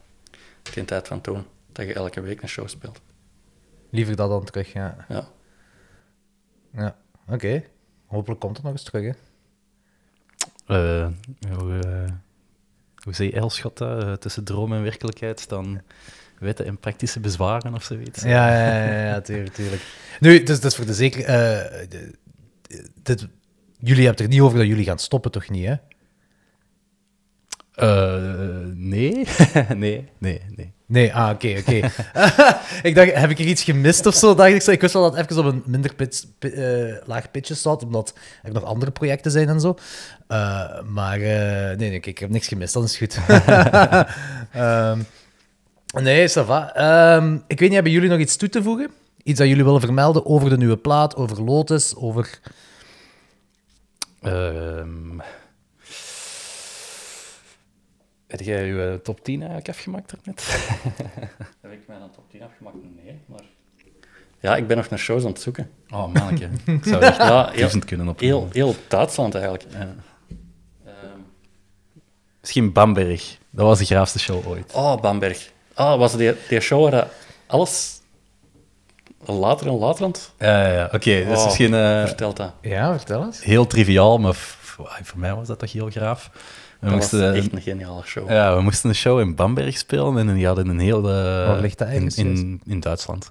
die tijd van toen. Dat je elke week een show speelt. Liever dat dan terug, ja. Ja. ja. Oké. Hopelijk komt het nog eens terug, hè. Eh, hoe, eh, hoe zei Elschot dat? Eh, tussen droom en werkelijkheid staan wetten en praktische bezwaren of zoiets. Ja, ja, ja, ja, tuurlijk, tuurlijk. Nu, dus dat is voor de zeker... eh, dit, jullie hebben het er niet over dat jullie gaan stoppen, toch niet, hè? Eh, nee. nee, nee, nee. Nee, ah, oké, oké. ik dacht, heb ik er iets gemist of zo? Dacht ik, zo. ik wist wel dat het even op een minder pitch, pi- eh, laag pitje staat, omdat er nog andere projecten zijn en zo. Eh, maar nee, nee, kijk, ik heb niks gemist, dat is goed. Ehm, nee, ça va. Ehm, ik weet niet, hebben jullie nog iets toe te voegen? Iets dat jullie willen vermelden over de nieuwe plaat, over Lotus, over... Ehm heb jij je eh, top 10 eigenlijk afgemaakt net? Heb ik mij dan top 10 afgemaakt? Nee, maar... Ja, ik ben nog naar shows aan het zoeken. Oh, manneke. Ik zou echt Ja, heel, duizend kunnen op. heel, heel Duitsland eigenlijk. Ja. Ehm, Misschien Bamberg. Dat was de graafste show ooit. oh, Bamberg. Ah, was die, die show waar dat alles later en later Ja, ja, ja. Oké, dus Oh. misschien eh, vertelt dat. Ja, vertel eens. heel triviaal, maar voor mij was dat toch heel graaf. We Dat was moesten, echt een geniale show. ja, we moesten een show in Bamberg spelen en die hadden een heel... eh, Waar ligt dat in, in, in Duitsland.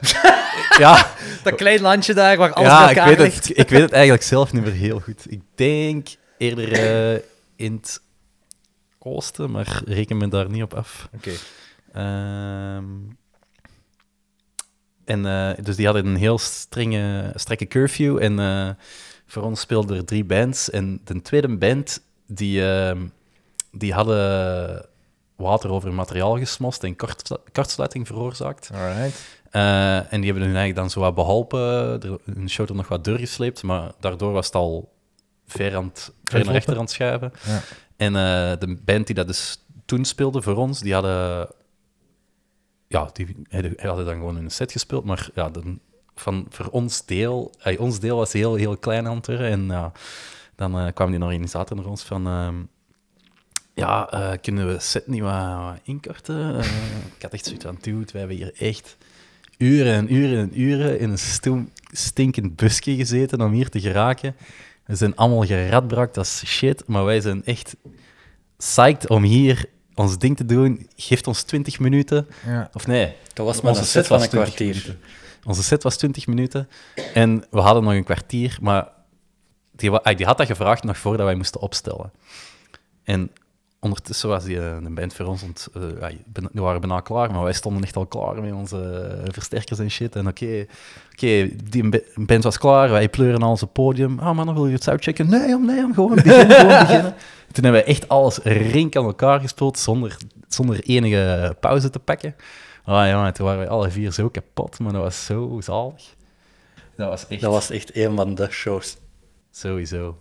ja, Dat klein landje daar, waar alles ja bij ik, elkaar weet ligt. het, ik weet het eigenlijk zelf niet meer heel goed. Ik denk eerder eh, in het oosten, maar reken me daar niet op af. Oké. Ehm, en eh, dus die hadden een heel strenge, strakke curfew. En eh, voor ons speelden er drie bands. En de tweede band, die, ehm, die hadden water over hun materiaal gesmost en kort, kortsluiting veroorzaakt. Alright. Eh, en die hebben hun eigenlijk dan zo wat beholpen, er, hun show er nog wat doorgesleept, maar daardoor was het al ver, aan het, ver naar rechter aan het schuiven. Ja. En eh, de band die dat dus toen speelde voor ons, die hadden... Ja, die hadden hadden dan gewoon een set gespeeld, maar ja, de, van, voor ons deel... eh, ons deel was heel, heel klein aan het. En ja, dan eh, kwam die organisator naar ons van... ehm, ja, eh, kunnen we set niet wat, wat inkorten? Eh, ik had echt zoiets van, dude, we hebben hier echt uren en uren en uren in een stoem, stinkend busje gezeten om hier te geraken. We zijn allemaal geradbrakt als shit, maar wij zijn echt psyched om hier ons ding te doen. Geeft ons 20 minuten. Ja. Of nee, Dat was maar onze een set van een 20 kwartier. minuten. Onze set was 20 minuten en we hadden nog een kwartier, maar die, die had dat gevraagd nog voordat wij moesten opstellen. En ondertussen was die eh, een band voor ons, want eh, ja, ben- we waren bijna klaar, maar wij stonden echt al klaar met onze eh, versterkers en shit. En oké, oké, die ba- band was klaar, wij pleuren al onze podium. Ah man, dan wil je het soundchecken? Nee, om, nee, om gewoon beginnen, gewoon beginnen. Toen hebben we echt alles rink aan elkaar gespeeld, zonder, zonder enige pauze te pakken. Ah ja, toen waren wij alle vier zo kapot, maar dat was zo zalig. Dat was echt Dat was echt een van de shows. Sowieso.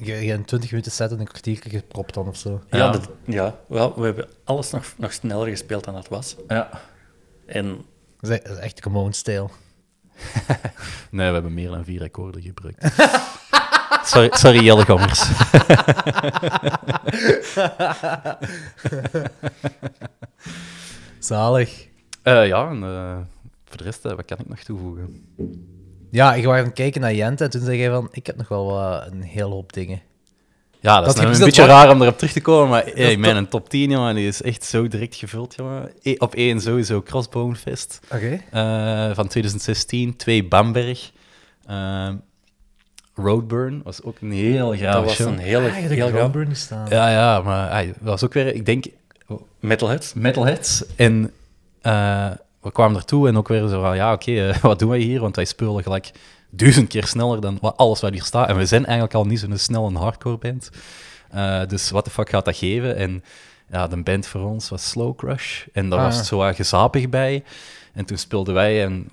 Je, je een 20 minuten set en een kwartier gepropt dan of zo. Ja, Ja. dat- ja wel, we hebben alles nog, nog sneller gespeeld dan dat was. Ja. En Dat is, is echt gewoon style. Nee, we hebben meer dan vier akkoorden gebruikt. sorry, sorry Jelle Gommers. Zalig. Eh, ja, en eh, voor de rest, eh, wat kan ik nog toevoegen? Ja, ik was aan het kijken naar Jente en toen zei jij van, ik heb nog wel wat, een hele hoop dingen. Ja, dat, Dat is nou een dat beetje raar om erop terug te komen, maar hey, mijn top 10, jongen, die is echt zo direct gevuld, jongen. E- op één sowieso Crossbone Fest Oké. eh, van 2016, twee Bamberg. Ehm, Roadburn was ook een heel graag dat was show. een hele, Ah, heel niet staan. Ja, ja, maar ay, dat was ook weer, ik denk, Metalheads. metalheads. En eh, we kwamen ertoe en ook weer zo van, ja, oké, eh, wat doen wij hier? Want wij spelen gelijk duizend keer sneller dan wat, alles wat hier staat. En we zijn eigenlijk al niet zo'n snelle hardcore band. Eh, dus wat de fuck gaat dat geven? En ja, de band voor ons was Slow Crush. En daar Ah, was het zo wat gezapig bij. En toen speelden wij en...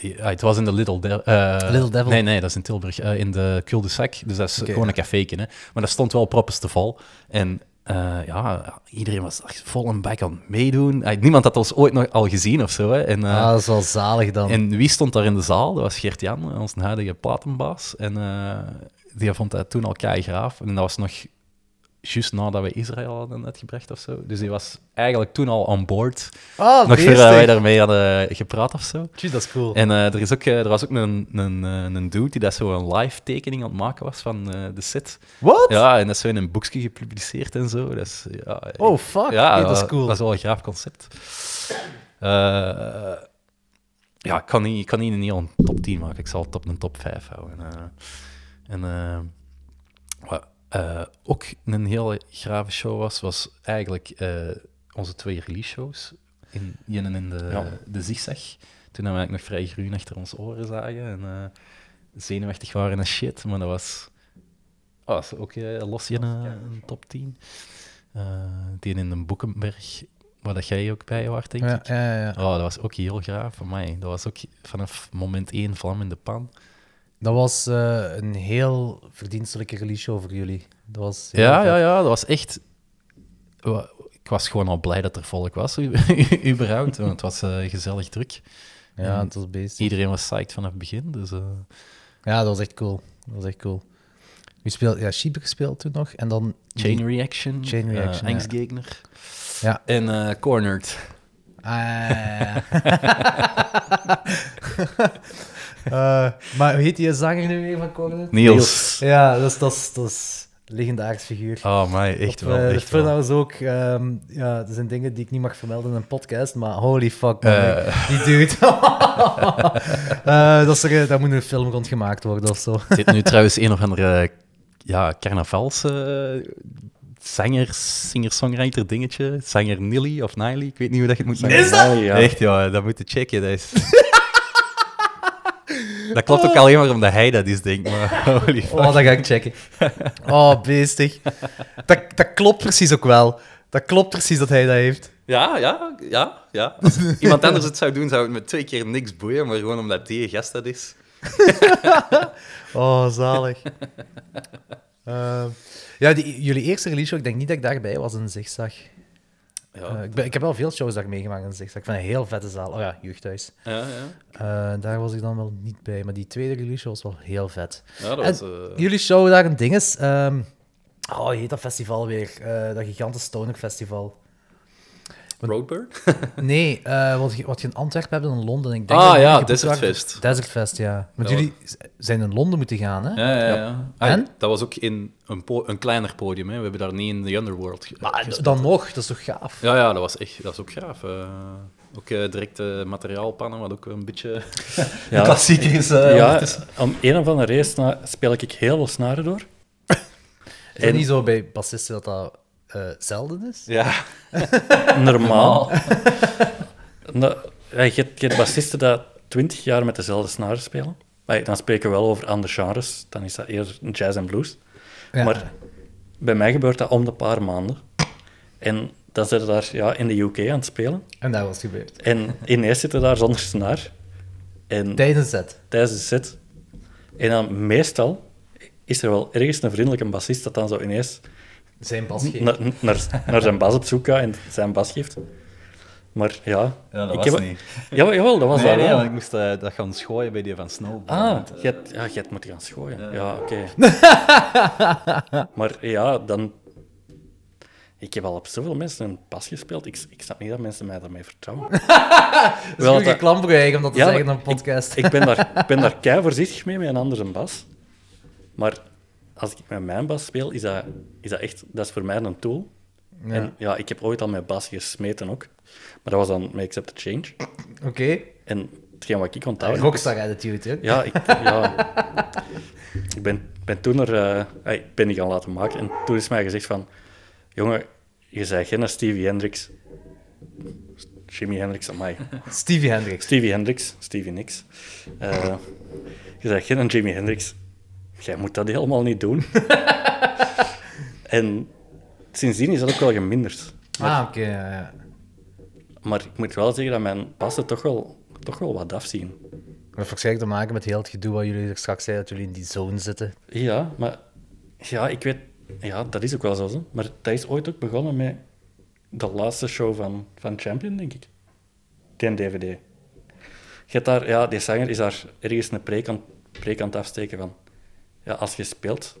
Ja, het was in de Little, De- eh, Little Devil. Nee, nee, dat is in Tilburg. eh, in de Cul de Sac. Dus dat is gewoon ja. een caféken. Hè. Maar dat stond wel proppes te vol. En eh, ja, iedereen was echt vol een bek aan het meedoen. Eh, niemand had ons ooit nog al gezien of zo. Hè. En, Ah, dat is wel zalig dan. en wie stond daar in de zaal? Dat was Gert-Jan, onze huidige platenbaas. En die vond dat toen al kei graaf. En dat was nog juist nadat we Israël hadden uitgebracht of zo. Dus die was eigenlijk toen al on board. Ah, nog voordat wij daarmee hadden gepraat of zo. Dat is cool. En eh, er, is ook, eh, er was ook een, een, eh, een dude die dat zo een live tekening aan het maken was van de set. Wat? Ja, en dat is zo in een boekje gepubliceerd en zo. Dat is, ja, Oh, fuck. ja, Hey, dat is cool. Dat is wel een graaf concept. Ja, ik kan niet, ik kan niet een heel top 10 maken. Ik zal het op een top 5 houden. En wat eh, ook een heel grave show was, was eigenlijk eh, onze twee release shows. In, en in de, Ja. de zigzag. Toen we eigenlijk nog vrij groen achter ons oren zagen. En eh, zenuwachtig waren en shit. Maar dat was, oh, was ook los in een, top 10. Eh, die in de Boekenberg, waar dat jij ook bij was, denk ik. ja, ja. Oh, dat was ook heel graaf van mij. Dat was ook vanaf moment één vlam in de pan. Dat was eh, een heel verdienstelijke release show voor jullie. Dat was Ja, vet. ja, ja, dat was echt. Ik was gewoon al blij dat er volk was, u- überhaupt. Want het was eh, gezellig druk. Ja, En het was beest. Iedereen was psyched vanaf het begin. Dus, eh, Ja, dat was echt cool. Dat was echt cool. Wie speelt? Ja, Sheep gespeeld toen nog. En dan... Chain Reaction, Chain Reaction, ja. Angstgegner Ja. en eh, Cornered. Ah. maar hoe heet die zanger nu weer van Cornet? Niels. Ja, dat is, dat is, dat is een legendarisch figuur. Oh, mij, echt Op, wel. eh, de echt wel. Funhouse ook. ehm, ja, er zijn dingen die ik niet mag vermelden in een podcast, maar holy fuck, man. Eh. Die dude. Eh, dat is er, daar moet een film rond gemaakt worden of zo. Er zit nu trouwens een of andere ja, carnavals eh, zanger, singer-songwriter dingetje. Zanger Nilly of Niley, ik weet niet hoe dat je het moet noemen. Is dat? Echt, ja, dat moet je checken. Dat, is... dat klopt ook alleen maar omdat hij dat is, denk ik. Maar holy fuck. Oh, dat ga ik checken. Oh, beestig. Dat, dat klopt precies ook wel. Dat klopt precies dat hij dat heeft. Ja, ja, ja, ja. Als iemand anders het zou doen, zou het me twee keer niks boeien. Maar gewoon omdat die gast dat is. Oh, zalig. Eh, ja, die, jullie eerste release show, ik denk niet dat ik daarbij was in Zigzag. Ja, Eh, ik, ben, ik heb wel veel shows daar meegemaakt in Zigzag. Ik vind een heel vette zaal. Oh ja, jeugdhuis. ja, ja. Eh, daar was ik dan wel niet bij, maar die tweede release show was wel heel vet. ja dat was... eh, Jullie show daar een ding is. ehm, oh, heet dat festival weer? Dat gigantische Stoner Festival. Roadburn? Nee, eh, wat, je, wat je in Antwerpen hebt en in Londen. Ik denk Ah, dat ja, geboekt Desert waren- Fest. Desert Fest, ja. Want Ja. jullie zijn in Londen moeten gaan, hè? Ja, ja, ja. Ah, En? Dat was ook in een, po- een kleiner podium. Hè. We hebben daar niet in de Underworld Maar gespeeld. dan nog, dat is toch gaaf? Ja, ja, dat was echt dat is ook graaf. eh. ook direct eh, materiaalpannen, wat ook een beetje Ja. klassieker is. ja, om een of andere race speel ik heel veel snaren door. En- niet zo bij bassisten dat dat eh, zelden is? ja. Normaal. Nou, ja, je, hebt, je hebt bassisten die twintig jaar met dezelfde snaren spelen. Dan spreken we wel over andere genres. Dan is dat eerder jazz en blues. Ja. Maar bij mij gebeurt dat om de paar maanden. En dan zitten daar ja, in de UK aan het spelen. En dat was gebeurd. En ineens zitten daar zonder snaar. En Tijdens het. tijdens de set. En dan meestal is er wel ergens een vriendelijke bassist dat dan zo ineens Zijn bas geeft. naar, naar, naar zijn bas op zoek gaat en zijn bas geeft. Maar ja, Ja, dat ik was heb- niet. Jawel, jawel, dat was Nee, dat nee, wel. want ik moest eh, dat gaan schooien bij die van Snow. Ah, ja, je hebt moeten gaan schooien. Ja, oké. maar ja, dan... Ik heb al op zoveel mensen een pas gespeeld. Ik, ik snap niet dat mensen mij daarmee vertrouwen. Dat is Wel, dat- klamper eigenlijk om dat te Ja, zeggen in een podcast. Ik ben daar, ik ben daar kei voorzichtig mee, met een ander zijn bas. Maar als ik met mijn bas speel, is dat, is dat echt... Dat is voor mij een tool. Ja. En ja, ik heb ooit al mijn bas gesmeten ook. Maar dat was dan met Accept the Change. Oké. En hetgeen wat ik onthoud... Rockstar attitude, hè? Ja, ik, ja. ik ben, ben toen er... ah, ik ben die gaan laten maken. En toen is mij gezegd van... Jongen, je zei geen Stevie Hendrix. Jimi Hendrix, amai. Stevie Hendricks. Stevie Hendrix, Stevie Nicks. Eh, je zei geen Jimi Hendrix. Jij moet dat helemaal niet doen. en sindsdien is dat ook wel geminderd. Ah, oké. ja, ja. Maar ik moet wel zeggen dat mijn passen toch wel, toch wel wat afzien. Dat heeft waarschijnlijk te maken met heel het gedoe wat jullie straks zeiden, dat jullie in die zone zitten. Ja, maar ja, ik weet, ja, dat is ook wel zo. hè. Maar dat is ooit ook begonnen met de laatste show van, van Champion, denk ik. Die DVD. Je hebt daar, ja, die zanger is daar ergens een preek aan, preek aan het afsteken van. Ja, als je speelt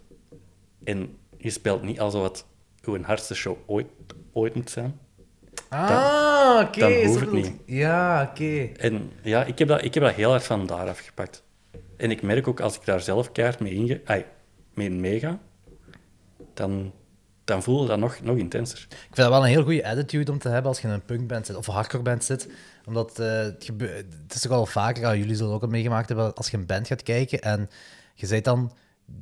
en je speelt niet als wat hoe een hardste show ooit, ooit moet zijn. Ah, oké. dan hoeft het niet. Ja, oké. En ja, ik heb dat, ik heb dat heel hard van daar afgepakt. En ik merk ook als ik daar zelf keihard mee, inge, ai, mee meega, dan, dan voel je dat nog, nog intenser. Ik vind dat wel een heel goede attitude om te hebben als je in een punkband zit of een hardcore band zit. Omdat eh, het, het is toch wel vaker, jullie zullen het ook al meegemaakt hebben, als je een band gaat kijken en je bent dan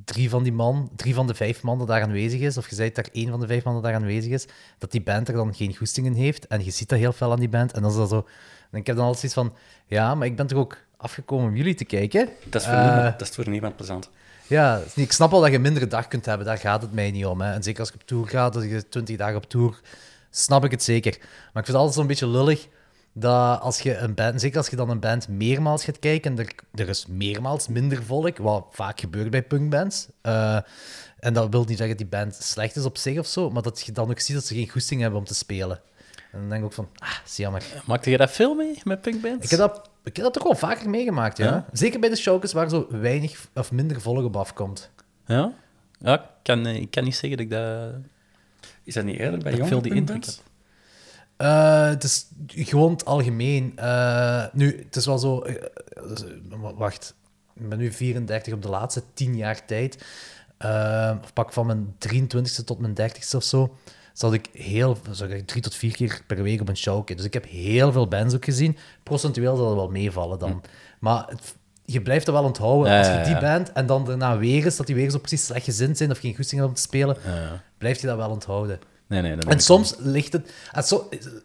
drie van die man, drie van de vijf man dat daar aanwezig is, of je zei dat er één van de vijf man dat daar aanwezig is, dat die band er dan geen goestingen heeft. En je ziet dat heel veel aan die band. En dan is dat zo... En ik heb dan altijd zoiets van, ja, maar ik ben toch ook afgekomen om jullie te kijken. Dat is voor, Eh, niemand, dat is voor niemand plezant. ja, ik snap wel dat je een mindere dag kunt hebben, daar gaat het mij niet om. Hè. En zeker als je op tour gaat, als je 20 dagen op tour, snap ik het zeker. Maar ik vind het altijd zo'n beetje lullig dat als je een band, zeker als je dan een band meermaals gaat kijken, en er, er is meermaals minder volk, wat vaak gebeurt bij punkbands. eh, en dat wil niet zeggen dat die band slecht is op zich of zo, maar dat je dan ook ziet dat ze geen goesting hebben om te spelen. En dan denk ik ook van, ah, is jammer. Maakte je dat veel mee met punkbands? Ik heb dat, ik heb dat toch wel vaker meegemaakt, ja. Ja? Zeker bij de showcases waar zo weinig of minder volk op afkomt. Ja? Ja, ik kan, eh, ik kan niet zeggen dat ik dat... Is dat niet eerder bij ik jonge veel die indruk punkbands? Eh, het is gewoon het algemeen. Eh, nu, het is wel zo... eh, eh, wacht, ik ben nu 34 op de laatste 10 jaar tijd. Of pak van mijn 23ste tot mijn 30ste of zo. Zat ik heel, ik drie tot vier keer per week op een show. Dus ik heb heel veel bands ook gezien. Procentueel zal dat wel meevallen dan. Maar het- je blijft er wel onthouden. Als je die band en dan daarna weer eens, dat die weer zo precies slecht gezind zijn of geen goesting hebben om te spelen, blijf je dat wel onthouden. Nee, nee. dat En soms ligt het...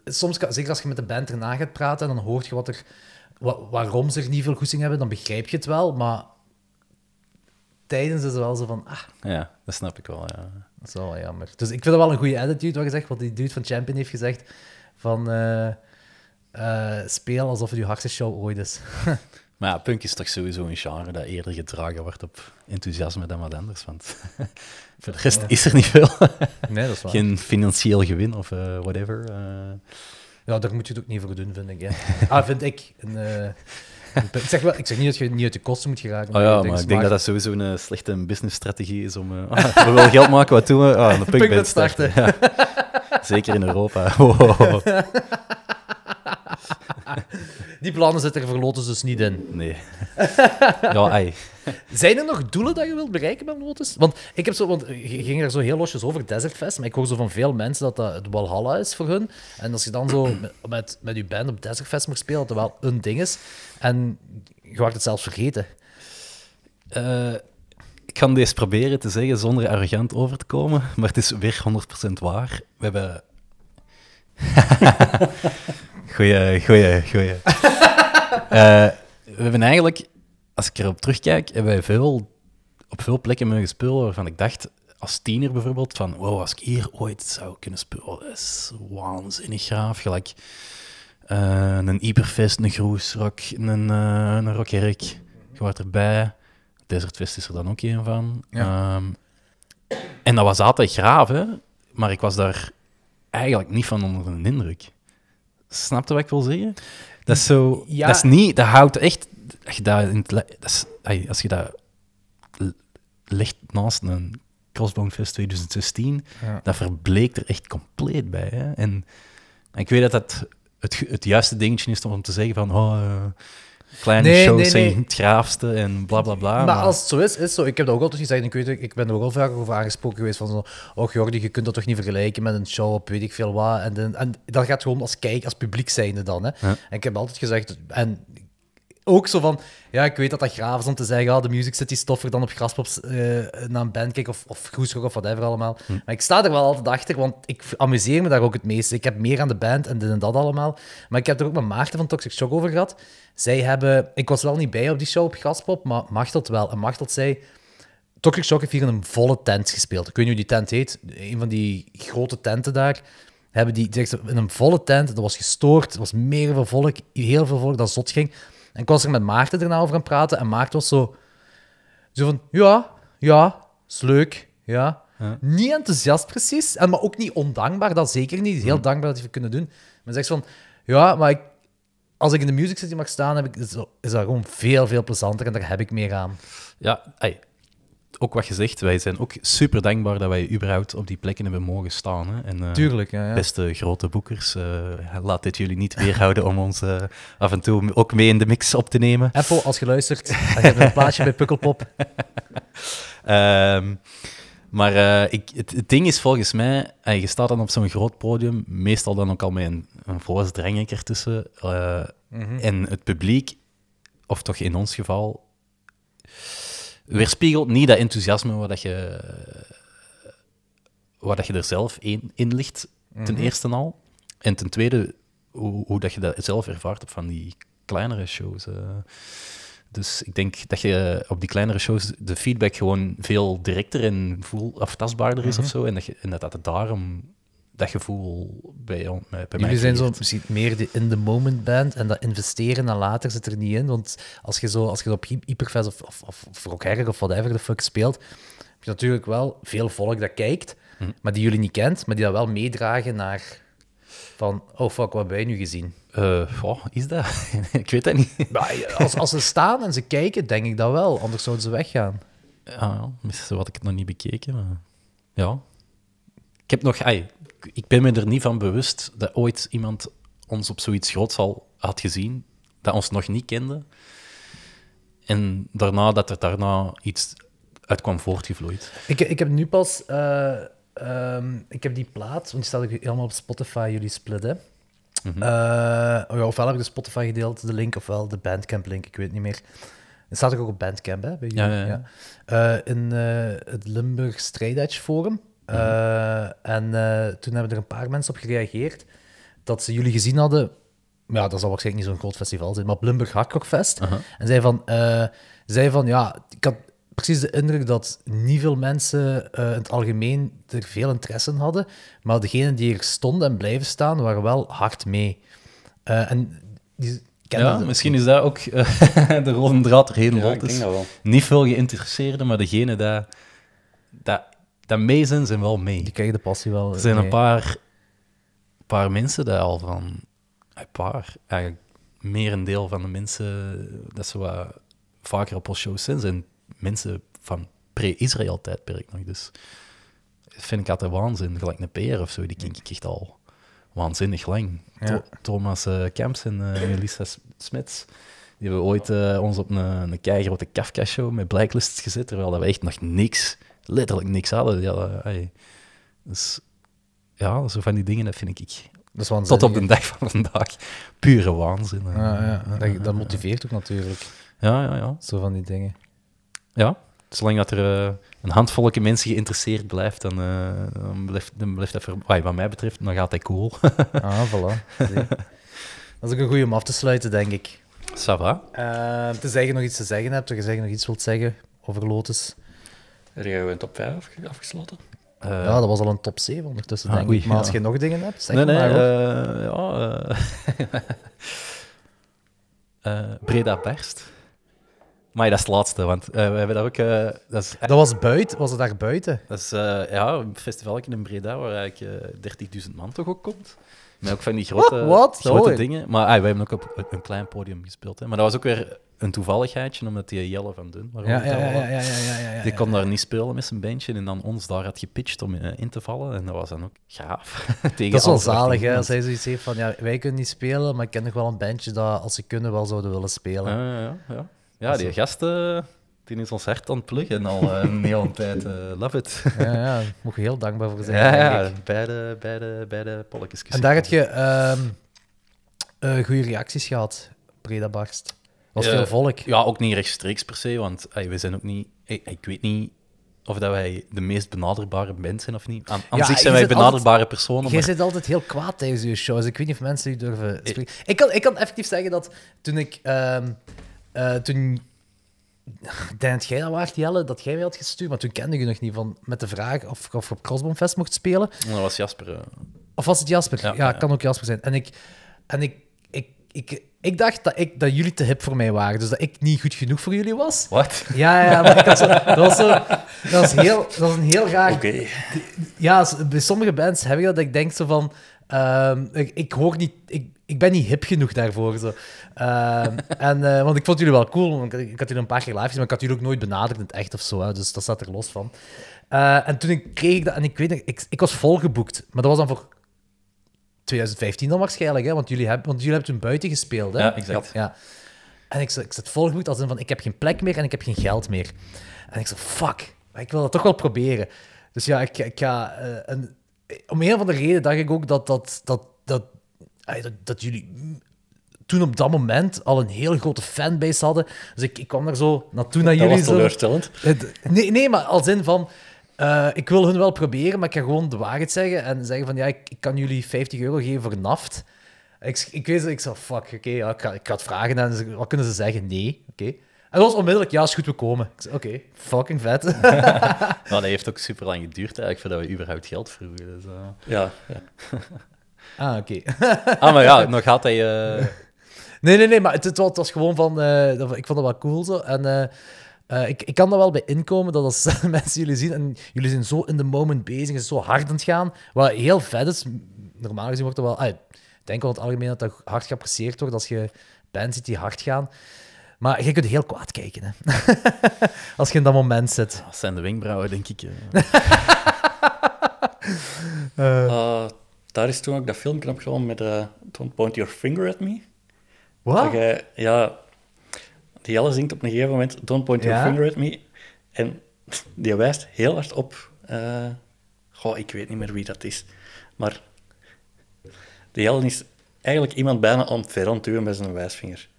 soms, kan- zeker als je met de band erna gaat praten, en dan hoort je wat er, wa- waarom ze er niet veel goesting hebben, dan begrijp je het wel, maar tijdens is het wel zo van, ah. Ja, dat snap ik wel, ja. dat is wel jammer. Dus ik vind dat wel een goede attitude, wat je zegt, wat die dude van Champion heeft gezegd, van eh, eh, speel alsof het je hardste show ooit is. Maar ja, punk is toch sowieso een genre dat eerder gedragen wordt op enthousiasme dan wat anders. Want voor de rest is er niet veel. Nee, dat is waar. Geen financieel gewin of eh, whatever. eh. Ja, daar moet je het ook niet voor doen, vind ik. Hè. Ah, vind ik. Een, eh, een ik, zeg wel, ik zeg niet dat je niet uit de kosten moet geraken. Oh ja, maar ik denk dat dat sowieso een slechte businessstrategie is om... ah, we willen geld maken, wat doen we? Ah, een punkband Punkband starten. starten. Ja. Zeker in Europa. Wow. Die plannen zitten er voor Lotus dus niet in. Nee. Ja, ei. Zijn er nog doelen dat je wilt bereiken met Lotus? Want ik heb zo, want je ging er zo heel losjes over, Desert Fest, maar ik hoor zo van veel mensen dat dat het Walhalla is voor hun. En als je dan zo met, met, met je band op Desert Fest mag spelen, dat wel een ding is. En je wordt het zelfs vergeten. Eh, ik kan deze proberen te zeggen zonder arrogant over te komen, maar het is weer 100% waar. We hebben... goeie, goeie, goeie. Eh, we hebben eigenlijk, als ik erop terugkijk, hebben wij veel, op veel plekken mogen spelen waarvan ik dacht, als tiener bijvoorbeeld, van wow, als ik hier ooit zou kunnen spelen, dat is waanzinnig gaaf. Gelijk eh, een Iberfest, een Groesrock, een, uh, een Rock Herk. Je wordt erbij. Desert Fest is er dan ook een van. Ja. Ehm, en dat was altijd graaf, hè? maar ik was daar eigenlijk niet van onder de indruk. Snap je wat ik wil zeggen? Dat is zo... Ja. Dat is niet... Dat houdt echt... Als je dat, in het, dat is- als je dat legt naast een Crossbone Fest 2016, Ja. dat verbleekt er echt compleet bij. Hè? En, en ik weet dat dat het, het juiste dingetje is om te zeggen van... Oh, eh, kleine Nee, shows nee, zijn het graafste en bla bla bla. maar als het zo is, is zo. Ik heb dat ook altijd gezegd. Ik, weet, ik ben er ook al vaak over aangesproken geweest. Van zo, oh Jordi, je kunt dat toch niet vergelijken met een show op weet ik veel wat. En, en dat gaat gewoon als kijk, als publiek zijnde dan. Hè. Ja. En ik heb altijd gezegd, en ook zo van, ja, ik weet dat dat graaf is om te zeggen, ah, de Music City stoffer dan op Graspops eh naar een band kijken of, of Groesrock of whatever allemaal. Hm. Maar ik sta er wel altijd achter, want ik amuseer me daar ook het meeste. Ik heb meer aan de band en dit en dat allemaal. Maar ik heb er ook met Maarten van Toxic Shock over gehad. Zij hebben, ik was wel niet bij op die show op Graspop, maar Machteld wel. En Machteld zei, Toxic Shock heeft hier in een volle tent gespeeld. Ik weet niet hoe die tent heet. Een van die grote tenten daar. Hebben die in een volle tent. Dat was gestoord. Er was meer veel volk. Heel veel volk dat zot ging. En ik was er met Maarten erna over aan het praten. En Maarten was zo... Zo van, ja, ja, is leuk. Ja. Niet enthousiast precies. En, maar ook niet ondankbaar. Dat zeker niet. Heel dankbaar dat hij het kunnen doen. Maar zegt van... Ja, maar ik, als ik in de Music City mag staan, heb ik, is, dat- is dat gewoon veel, veel plezanter. En daar heb ik meer aan. Ja, ai, ook wat je zegt, wij zijn ook super dankbaar dat wij überhaupt op die plekken hebben mogen staan. Hè. En, eh, Tuurlijk, ja. ja. Beste grote boekers, eh, laat dit jullie niet weerhouden om ons eh, af en toe ook mee in de mix op te nemen. Apple, als je luistert, dan heb je een plaatsje bij Pukkelpop. Ehm, maar ik, het, het ding is volgens mij, je staat dan op zo'n groot podium, meestal dan ook al met een, een drang ertussen. eh, En het publiek, of toch in ons geval, weerspiegelt niet dat enthousiasme waar dat je, waar dat je er zelf in, in ligt, ten eerste al. En ten tweede, hoe, hoe dat je dat zelf ervaart op van die kleinere shows. eh. Dus ik denk dat je op die kleinere shows de feedback gewoon veel directer en voel, of tastbaarder is of zo. En dat, je, en dat dat daarom dat gevoel bij, on- bij mij Jullie zijn zo misschien meer de in-the-moment band en dat investeren en later zit er niet in. Want als je zo, als je op Hy- Hyperfest of, of, of, of Rock of whatever de fuck speelt, heb je natuurlijk wel veel volk dat kijkt, Hm. maar die jullie niet kent, maar die dat wel meedragen naar van, oh fuck, wat heb jij nu gezien? Eh, oh, is dat? ik weet dat niet. Maar als, als ze staan en ze kijken, denk ik dat wel, anders zouden ze weggaan. Ja, ja, misschien had ik het nog niet bekeken, maar ja. Ik heb nog, ai, ik- ben me er niet van bewust dat ooit iemand ons op zoiets groots al had gezien, dat ons nog niet kende. En daarna dat er daarna iets uit kwam voortgevloeid. Ik, ik heb nu pas, eh, ehm, ik heb die plaat, want die staat ook helemaal op Spotify, jullie split, hè. Eh, oh ja, ofwel heb ik de Spotify gedeeld, de link, ofwel de Bandcamp link, ik weet niet meer. Het staat ook op Bandcamp, hè, bij jullie? Ja, ja, ja. Eh, in het Limburg Stride Edge Forum. Eh, en eh, toen hebben er een paar mensen op gereageerd dat ze jullie gezien hadden. Ja, dat zal waarschijnlijk niet zo'n groot festival zijn, maar op Limburg Hardrockfest. Aha. En zei van, eh, zei van, ja, ik had precies de indruk dat niet veel mensen eh, in het algemeen er veel interesse in hadden, maar degenen die er stonden en blijven staan, waren wel hard mee. Eh, en die Ja, misschien is dat ook de rode draad erheen Ja, loopt. ik denk is. dat wel. Niet veel geïnteresseerden, maar degenen dat, dat, dat mee zijn, zijn wel mee. die krijgen de passie wel. Er zijn een paar, paar mensen die al van... Een paar, eigenlijk meer een deel van de mensen dat ze wat vaker op ons shows zijn, zijn mensen van pre-Israël-tijdperk nog. Dus dat vind ik altijd waanzin. Gelijk een PR of zo, die ken ik echt al waanzinnig lang. Ja. Thomas eh, Kemps en eh, Melissa S- Smits, die hebben ooit eh, ons op een, een keigrote Kafka-show met blacklists gezet, terwijl dat we echt nog niks, letterlijk niks hadden. Ja, ai. dus ja, zo van die dingen, dat vind ik Dat is tot op de dag van vandaag pure waanzin. hè. Ja, ja. Dat, dat motiveert ook natuurlijk, ja, ja, ja. zo van die dingen. ja. Zolang dat er eh, een handvolletje mensen geïnteresseerd blijft, dan, eh, dan, blijft, dan blijft dat, voor, wat mij betreft, dan gaat dat cool. Ah, voilà. Zie. Dat is ook een goede om af te sluiten, denk ik. Ça va. Uh, tenzij je nog iets te zeggen hebt, of je nog iets wilt zeggen over Lotus. Heb jij een top 5 afge- afgesloten? Eh, ja, dat was al een top 7 ondertussen, ah, denk oei, ik. Maar ja. als je nog dingen hebt, zeg nee, nee, maar. eh, ja. eh, Breda Berst. Maar dat is het laatste, want eh, we hebben daar ook... eh, dat is, dat was buiten, was het daar buiten? dat is eh, ja, een festival in Breda waar eigenlijk eh 30.000 man toch ook komt. Met ook van die grote, Wat? Wat? grote dingen. Maar ah, wij hebben ook op een- een klein podium gespeeld. Hè. Maar dat was ook weer een toevalligheidje, omdat die Jelle van Dun... waar we Ja, ja, ja, ja, ja, ja, ja, Die kon daar niet spelen met zijn bandje en dan ons daar had gepitcht om eh, in te vallen. En dat was dan ook gaaf. Tegen Dat is wel zalig, hè, als hij zoiets heeft van, ja, wij kunnen niet spelen, maar ik ken nog wel een bandje dat, als ze kunnen, wel zouden willen spelen. Ja, ja, ja. ja die gast eh, die is ons hart aan het pluggen al eh, een hele tijd. eh, love it. Ja, ja, daar moet je heel dankbaar voor zijn, ja, ja, beide, beide, beide polletjes. En daar heb je ehm eh, goede reacties gehad, Breda Barst. Was veel volk. Ja, ook niet rechtstreeks per se, want we zijn ook niet... Ik, ik weet niet of dat wij de meest benaderbare band zijn of niet. Aan, aan Ja, zich zijn wij benaderbare personen, Jij maar... zit altijd heel kwaad tijdens je shows. Ik weet niet of mensen die durven spreken. Ik kan, ik kan effectief zeggen dat toen ik... ehm eh, toen... Denk dat jij dat waard, Jelle, dat jij mij had gestuurd, maar toen kende je nog niet van, met de vraag of, of ik op Crossbomfest mocht spelen. Dat was Jasper. eh. Of was het Jasper? Ja, Ja, ja, kan ook Jasper zijn. En ik, en ik, ik, ik, dacht dat, ik, dat jullie te hip voor mij waren, dus dat ik niet goed genoeg voor jullie was. Wat? Ja, ja, maar ik had zo, dat was zo... Dat was, heel, dat was een heel raar... Oké. Ja, bij sommige bands heb ik dat, dat ik denk zo van... ehm, ik, ik hoor niet... Ik, ik ben niet hip genoeg daarvoor. Zo. Ehm, en, eh, want ik vond jullie wel cool, want ik, ik had jullie een paar keer live gezien, maar ik had jullie ook nooit benaderd in het echt of zo. Hè, dus dat staat er los van. Eh, en toen ik kreeg ik dat... En ik weet nog, ik, ik was volgeboekt. Maar dat was dan voor 2015 dan waarschijnlijk, hè, want jullie hebben, want jullie hebben toen buiten gespeeld. Hè? Ja, exact. Ja. En ik, ik zat volgeboekt als in van, ik heb geen plek meer en ik heb geen geld meer. En ik zei, fuck, maar ik wil dat toch wel proberen. Dus ja, ik, ik ga... eh, en om een of andere reden dacht ik ook dat, dat, dat, dat, ay, dat, dat jullie toen op dat moment al een heel grote fanbase hadden. Dus ik, ik kwam daar zo naartoe naar Dat jullie. was zo. teleurstellend. Het- Nee, nee, maar als in van... eh, ik wil hun wel proberen, maar ik ga gewoon de waarheid zeggen en zeggen van ja, ik, ik kan jullie 50 euro geven voor naft. Ik, ik weet ik zo, fuck, oké, ja, ik, ga, ik ga het vragen en ze- wat kunnen ze zeggen? Nee, oké. En dat was onmiddellijk, ja, is goed, we komen. Ik zei, oké, fucking vet. Nou, dat heeft ook super lang geduurd eigenlijk voordat we überhaupt geld vroegen. Dus, eh. Ja, ja. ah, oké. Ah, maar ja, nog had hij. eh, Nee, nee, nee, maar het, het, was, het was gewoon van... eh, dat- ik vond dat wel cool zo. En eh, eh, ik, ik kan er wel bij inkomen dat als mensen jullie zien en jullie zijn zo in de moment bezig en zo hard aan het gaan, wat heel vet is. Normaal gezien wordt er wel... ah, ik denk wel in het algemeen dat dat hard geapprecieerd wordt als je bands ziet die hard gaan. Maar je kunt heel kwaad kijken, hè. als je in dat moment zit. dat zijn de wenkbrauwen, denk ik. eh. Ah, daar is toen ook dat filmpje opgenomen met eh, Don't Point Your Finger at Me. Dat Wat? ja, die Jelle zingt op een gegeven moment Don't Point Your Ja? Finger at Me. En die wijst heel hard op... eh, goh, ik weet niet meer wie dat is. Maar die Jelle is eigenlijk iemand bijna aan het ver aan duwen met zijn wijsvinger.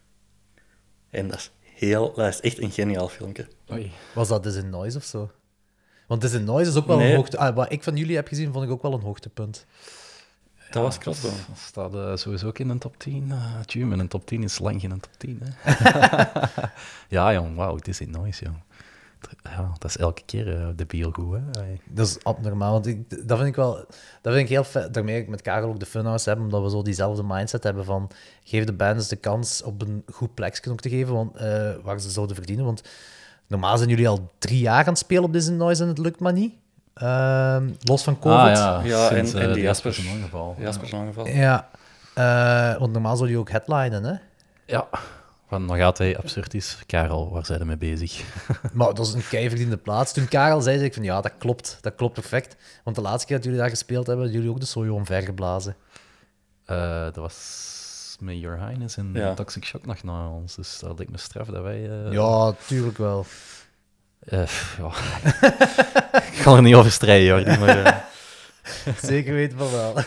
En dat is, heel, dat is echt een geniaal filmpje. Oei. Was dat This in Noise of zo? Want This in Noise is ook wel Nee. een hoogte... Ah, wat ik van jullie heb gezien, vond ik ook wel een hoogtepunt. Dat was klopt. Dat staat eh, sowieso ook in een top 10. Uh, met een top 10 is lang geen top 10. Hè. ja, jong, wauw, het is in noise, jong. Ja, dat is elke keer uh, debiel goed, hè. Ai. Dat is abnormaal, want ik, dat vind ik wel... Dat vind ik heel vet. Daarmee ik met Karel ook de Funhouse hebben, omdat we zo diezelfde mindset hebben van... Geef de bands de kans op een goed plekje ook te geven, want, eh, waar ze zouden verdienen. Want normaal zijn jullie al drie jaar aan het spelen op Disney Noise en het lukt maar niet. Ehm, los van COVID. Ah, ja, Ja, sinds, en- eh, en die de Jasper- ongeval. Jasper geval. Ja. Eh, want normaal zou je ook headlinen, hè? Ja, van nog gaat hij absurd is. Karel, waar zijn we mee bezig? Maar dat is een keiverdiende plaats. Toen Karel zei, zei ik van ja, dat klopt. Dat klopt perfect. Want de laatste keer dat jullie daar gespeeld hebben, hebben jullie ook de sojo omvergeblazen. Eh, dat was met Your Highness en Ja. Toxic Shock nog na ons. Dus dat lijkt me straf dat wij... eh, Ja, tuurlijk wel. eh, ja. ik kan er niet over strijden, Jordi, maar... eh, Zeker weten van wel.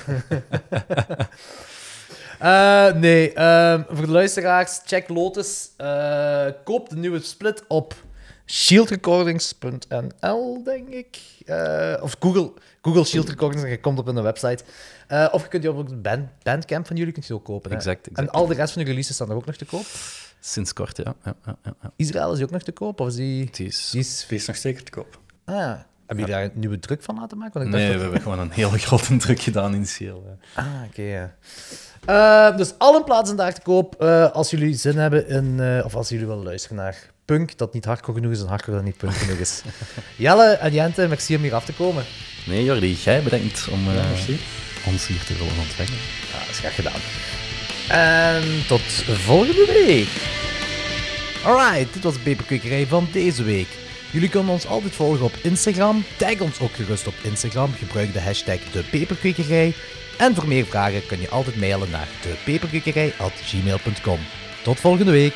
Eh, nee, ehm, voor de luisteraars, check Lotus. Eh, koop de nieuwe split op shieldrecordings.nl, denk ik. Eh, of Google, Google Shield Recordings en je komt op hun website. Eh, of je kunt die op de band, Bandcamp van jullie kunt je ook kopen. Exact, exact. En al de rest van de releases staan er ook nog te koop. Sinds kort, ja. ja, ja, ja. Israël is die ook nog te koop? Of is die... Het is... die is... Die is nog zeker te koop. Ah, hebben jullie daar een nieuwe druk van laten maken? Want ik dacht Nee, dat- we hebben gewoon een hele grote druk gedaan hè. Ah, oké, ja. Eh, dus alle plaatsen daar te koop. eh, als jullie zin hebben in... eh, of als jullie willen luisteren naar punk, dat niet hardcore genoeg is en hardcore dat niet punk genoeg is. Jelle en Jente, merci om hier af te komen. Nee, Jordi, jij bedankt om ons hier te willen ontvangen. Ja, dat is graag gedaan. En tot volgende week. Alright, dit was de Peperkwekerij van deze week. Jullie kunnen ons altijd volgen op Instagram. Tag ons ook gerust op Instagram. Gebruik de hashtag de Peperkwekerij. En voor meer vragen kun je altijd mailen naar depeperkwekerij.gmail.com. Tot volgende week.